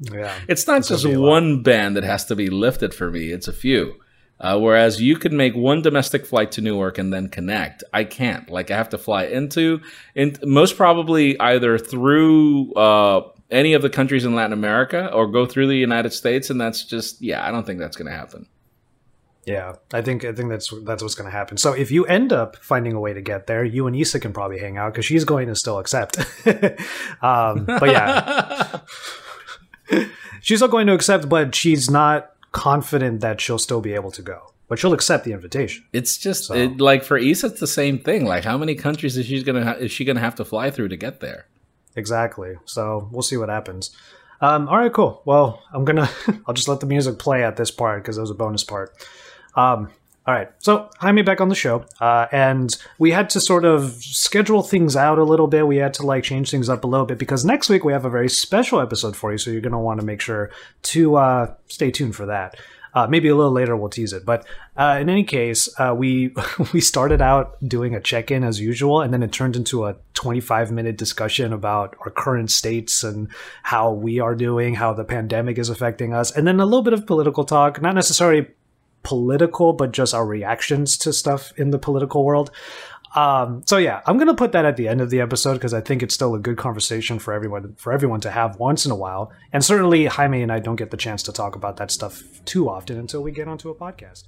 Yeah. It's not just one ban that has to be lifted for me, it's a few. Uh, whereas you could make one domestic flight to Newark and then connect. I can't. Like I have to fly into, in, most probably either through uh, any of the countries in Latin America or go through the United States, and that's just yeah. I don't think that's going to happen. Yeah, I think I think that's that's what's going to happen. So if you end up finding a way to get there, you and Issa can probably hang out because she's going to still accept. (laughs) um, but yeah, (laughs) (laughs) she's not going to accept, but she's not confident that she'll still be able to go. But she'll accept the invitation. It's just it, like for Issa, it's the same thing. Like how many countries is she gonna ha- is she gonna have to fly through to get there? Exactly. So we'll see what happens. Um, all right, cool. Well, I'm gonna (laughs) I'll just let the music play at this part because it was a bonus part. Um, all right, so Jaime back on the show, uh, and we had to sort of schedule things out a little bit. We had to like change things up a little bit because next week we have a very special episode for you. So you're gonna want to make sure to uh, stay tuned for that. Uh, maybe a little later we'll tease it, but uh, in any case, uh, we (laughs) we started out doing a check-in as usual, and then it turned into a 25 minute discussion about our current states and how we are doing, how the pandemic is affecting us, and then a little bit of political talk, not necessarily political, but just our reactions to stuff in the political world. Um, so yeah, I'm gonna put that at the end of the episode because I think it's still a good conversation for everyone for everyone to have once in a while. And certainly Jaime and I don't get the chance to talk about that stuff too often until we get onto a podcast.